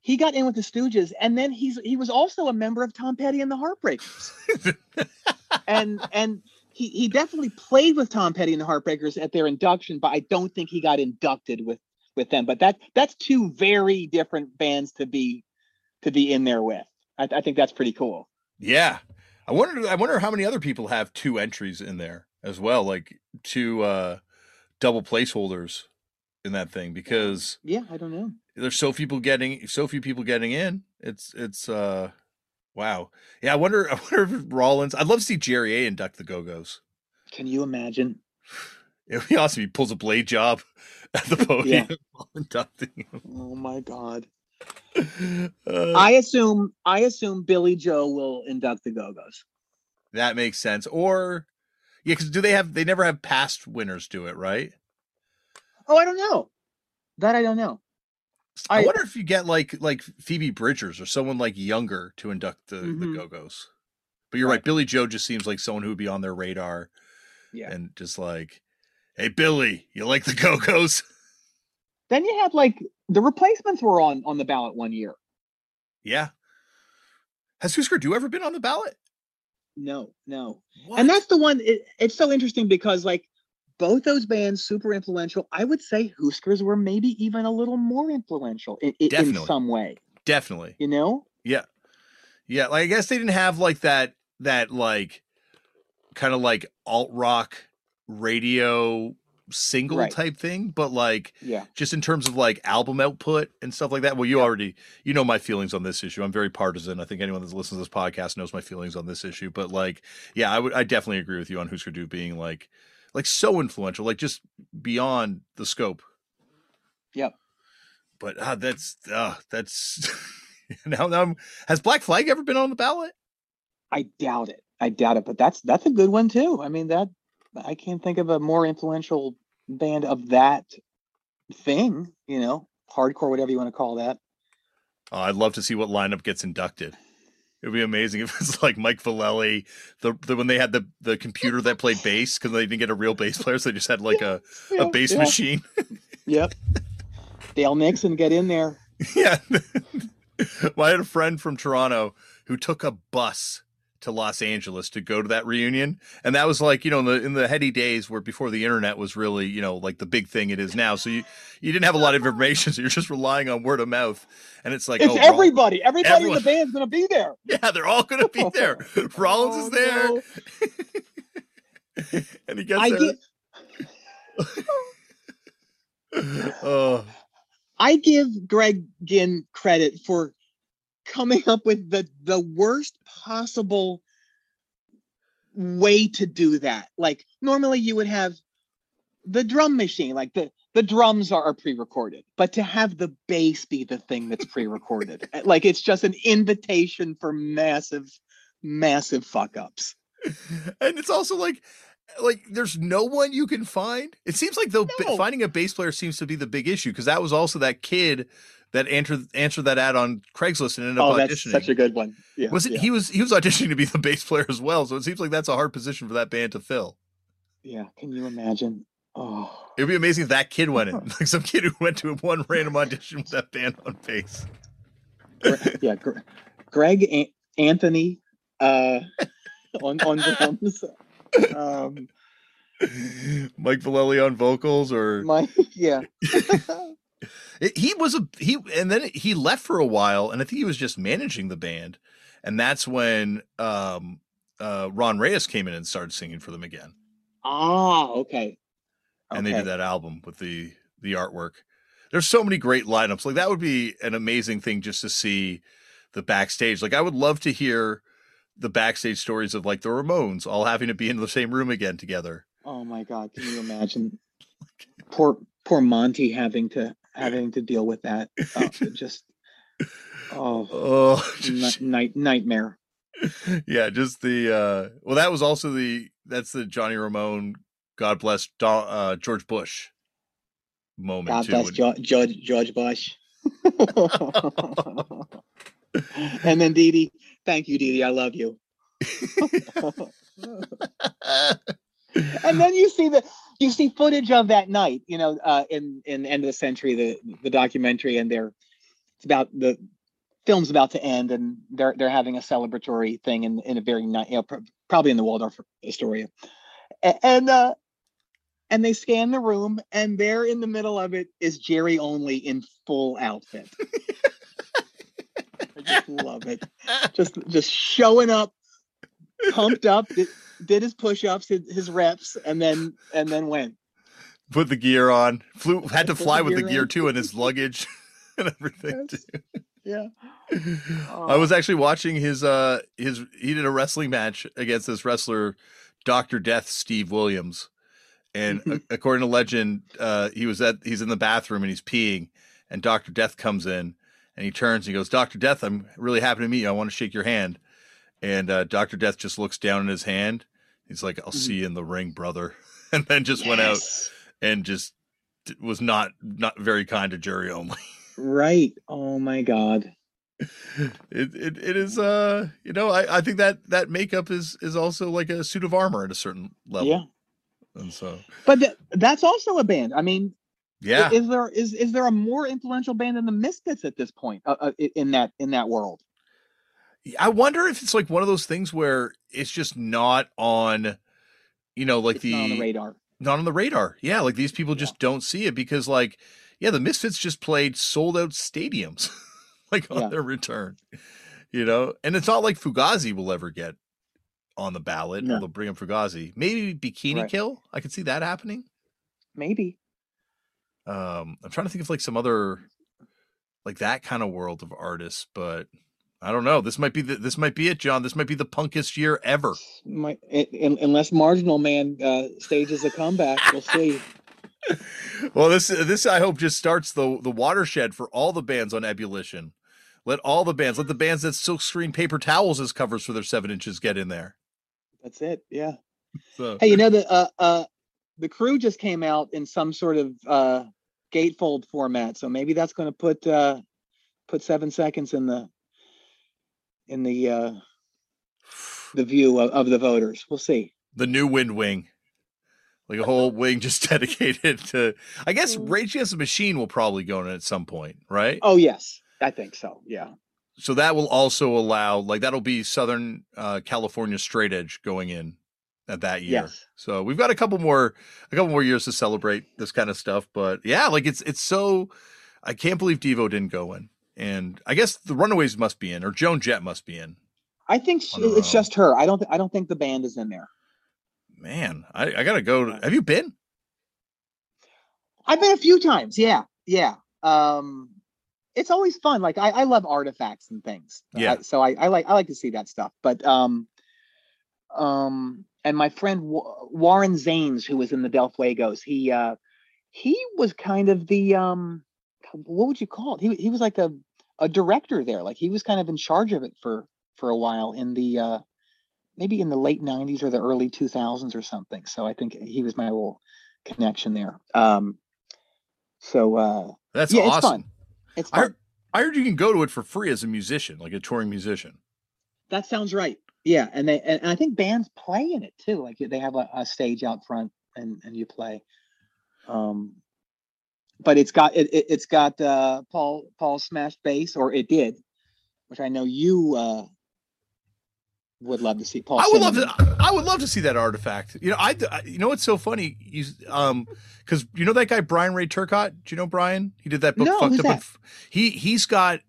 he got in with the Stooges, and then he's he was also a member of Tom Petty and the Heartbreakers, and and he he definitely played with Tom Petty and the Heartbreakers at their induction, but I don't think he got inducted with with them. But that that's two very different bands to be to be in there with. I, I think that's pretty cool. Yeah. I wonder I wonder how many other people have two entries in there as well, like two uh double placeholders in that thing because Yeah, I don't know. there's so few people getting so few people getting in. It's it's uh wow. Yeah, I wonder I wonder if Rollins I'd love to see Jerry A induct the Go-Go's. Can you imagine? It would be awesome he pulls a blade job at the podium while inducting Oh my god. Uh, I assume I assume Billie Joe will induct the Go Go's. that makes sense. Or yeah, because do they have they never have past winners do it, right? Oh, I don't know. That I don't know. I, I- wonder if you get like like Phoebe Bridgers or someone like younger to induct the, the Mhm. Go Go's. But you're right. Billie Joe just seems like someone who would be on their radar Yeah. and just like, hey Billy, you like the Go Go's? Then you had like the replacements were on on the ballot one year. yeah. Has Husker Du ever been on the ballot? No, no. What? And that's the one. It, it's so interesting because like both those bands super influential. I would say Huskers were maybe even a little more influential in, in, some way. definitely. You know? Yeah. Yeah. Like I guess they didn't have like that that like kind of like alt rock radio single Right. type thing, but like Yeah. just in terms of like album output and stuff like that. Well, you already you know my feelings on this issue. I'm very partisan. I think anyone that listens to this podcast knows my feelings on this issue. But like, yeah, I would I definitely agree with you on Husker Du being like like so influential, like just beyond the scope. Yep. But uh, that's uh, that's now, now I'm- has Black Flag ever been on the ballot? I doubt it. I doubt it. But that's that's a good one too. I mean that I can't think of a more influential band of that thing. You know, hardcore, whatever you want to call that. Oh, I'd love to see what lineup gets inducted. It'd be amazing if it's like Mike Vallely, the, the when they had the the computer that played bass because they didn't get a real bass player, so they just had like a, Yeah, a bass yeah. machine. Yep. Dale Nixon, get in there. yeah. well, I had a friend from Toronto who took a bus to Los Angeles to go to that reunion, and that was like you know in the in the heady days where before the internet was really you know like the big thing it is now. So you you didn't have a lot of information, so you're just relying on word of mouth, and it's like It's oh, everybody. Everybody everyone- in the band's gonna be there. Yeah, they're all to be there. Rollins Oh, is there, no. and he gets I there. get oh, I give Greg Ginn credit for coming up with the the worst possible way to do that. Like normally you would have the drum machine, like the the drums are, are pre-recorded, but to have the bass be the thing that's pre-recorded, eh, like it's just an invitation for massive, massive fuck ups. and it's also like, eh, like there's no one you can find. It seems like though No. finding a bass player seems to be the big issue because that was also that kid that answered answered that ad on Craigslist and ended up Oh, that's auditioning. such a good one. Yeah, was it? Yeah, He was he was auditioning to be the bass player as well. So it seems like that's a hard position for that band to fill. yeah. Can you imagine? Oh, It'd be amazing if that kid went in, like some kid who went to one random audition with that band on bass. Yeah, Gre- Greg An- Anthony uh, on on drums. Um, Mike Vallely on vocals, or my yeah. It- he was a he, and then he left for a while, and I think he was just managing the band, and that's when um uh Ron Reyes came in and started singing for them again, ah, okay. and they did that album with the the artwork. There's so many great lineups. Like that would be an amazing thing just to see the backstage. Like I would love to hear the backstage stories of like the Ramones all having to be in the same room again together. Oh my God! Can you imagine? poor poor Monte having to having to deal with that. Uh, just oh, Oh, ni- night nightmare. yeah, just the uh well that was also the that's the Johnny Ramone God bless Do- uh George Bush moment God too. bless George, George George Bush. and then Dee Dee, thank you, Dee Dee. I love you. and then you see the you see footage of that night you know uh in in end of the century the the documentary and they're it's about the film's about to end and they're they're having a celebratory thing in in a very nice you know pr- probably in the waldorf astoria. A- and uh and they scan the room and there in the middle of it is jerry only in full outfit. I just love it. Just just showing up pumped up did, did his push-ups his, his reps and then and then went Put the gear on. Flew had to Put the fly with the gear on. too and his luggage and everything Yes. too. yeah I was actually watching his uh his he did a wrestling match against this wrestler Dr. Death Steve Williams. And Mhm. a- according to legend, uh he was at he's in the bathroom and he's peeing and Dr. Death comes in and he turns and he goes, "Dr. Death, I'm really happy to meet you. I want to shake your hand." And uh Dr. Death just looks down in his hand. He's like, "I'll Mhm. see you in the ring, brother." And then just went out and just was not not very kind to Jerry only. right oh my god it, it it is uh you know I, I think that that makeup is is also like a suit of armor at a certain level yeah and so but th- that's also a band i mean yeah is there is is there a more influential band than the misfits at this point uh, uh, in that in that world i wonder if it's like one of those things where it's just not on you know like it's the not on the radar. not on the radar. Yeah like these people just don't see it because like yeah the misfits just played sold out stadiums like on Yeah. their return you know? And it's not like fugazi will ever get on the ballot No. or they'll bring up fugazi. Maybe bikini Right. kill? I could see that happening. Maybe. Um i'm trying to think of like some other like that kind of world of artists but i don't know. This might be the, this might be it john. This might be the punkest year ever. My, in- unless marginal man uh stages a comeback. We'll see. Well this this i hope just starts the the watershed for all the bands on ebullition. Let all the bands let the bands that silk screen paper towels as covers for their seven inches get in there. That's it. Yeah. So Hey, you know the uh, uh the crew just came out in some sort of uh gatefold format, so maybe that's going to put uh put seven seconds in the in the uh the view of, of the voters. We'll see. the new wind wing like a whole wing just dedicated to i guess Mm. rage against the machine will probably go in at some point right Oh yes, I think so. Yeah. so that will also allow like that'll be southern uh california straight edge going in at that year Yes. so we've got a couple more a couple more years to celebrate this kind of stuff but yeah like it's it's so i can't believe devo didn't go in and i guess the runaways must be in or joan jett must be in I think she, it's own. just her. I don't. Th- I don't think the band is in there. man i, I gotta go to, have you been I've been a few times. Yeah, yeah. Um, it's always fun. Like I, I love artifacts and things. Yeah. I- so I, I like I like to see that stuff. But um, um, and my friend Wa- Warren Zanes, who was in the Del Fuegos, he uh, he was kind of the um, what would you call it? He he was like a a director there. Like he was kind of in charge of it for for a while in the uh, maybe in the late '90s or the early 2000s or something. So I think he was my little connection there. Um, so uh, that's yeah, awesome it's fun. It's I heard, I heard you can go to it for free as a musician like a touring musician That sounds right. Yeah, and they and I think bands play in it too. Like they have a, a stage out front and and you play. Um, but it's got it, it it's got uh Paul Paul smashed bass, or it did, which I know you uh would love to see Paul. I would love to. I would love to see that artifact. You know, I. I- You know what's so funny? You um, because you know that guy Bryan Ray Turcotte. Do you know Brian? He did that book. No, Fucked who's up. that? He he's got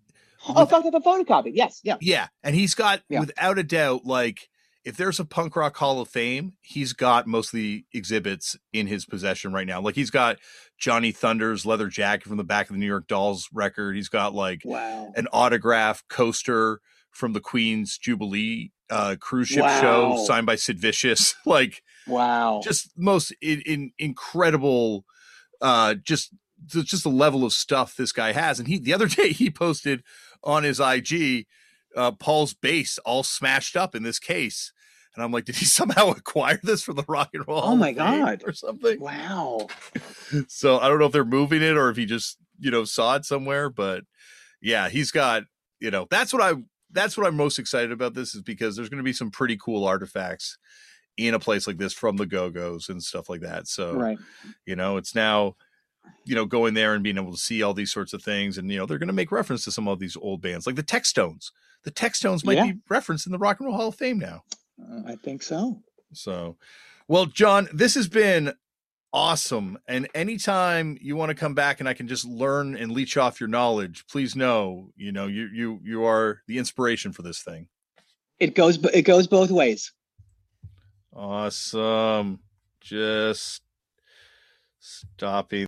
Oh, fucked up a photocopy. Yes, yeah. yeah, and he's got Yeah. without a doubt like if there's a punk rock hall of fame, he's got most of the exhibits in his possession right now. Like he's got Johnny Thunder's leather jacket from the back of the New York Dolls record. He's got like Wow. an autograph coaster from the Queen's Jubilee uh, cruise ship Wow. show signed by Sid Vicious. like Wow. just most in, in incredible uh just just the level of stuff this guy has and he the other day he posted on his ig uh paul's bass all smashed up in this case and i'm like did he somehow acquire this from the rock and roll Oh my God. or something wow. so i don't know if they're moving it or if he just you know saw it somewhere but yeah he's got you know that's what i that's what i'm most excited about this is because there's going to be some pretty cool artifacts in a place like this from the go-go's and stuff like that so Right. you know it's now you know going there and being able to see all these sorts of things and you know they're going to make reference to some of these old bands like the textones the textones might Yeah. be referenced in the rock and roll hall of fame now Uh, I think so. so well jon this has been awesome and anytime you want to come back and i can just learn and leech off your knowledge please know you know you you you are the inspiration for this thing It goes. It goes both ways. awesome just stopping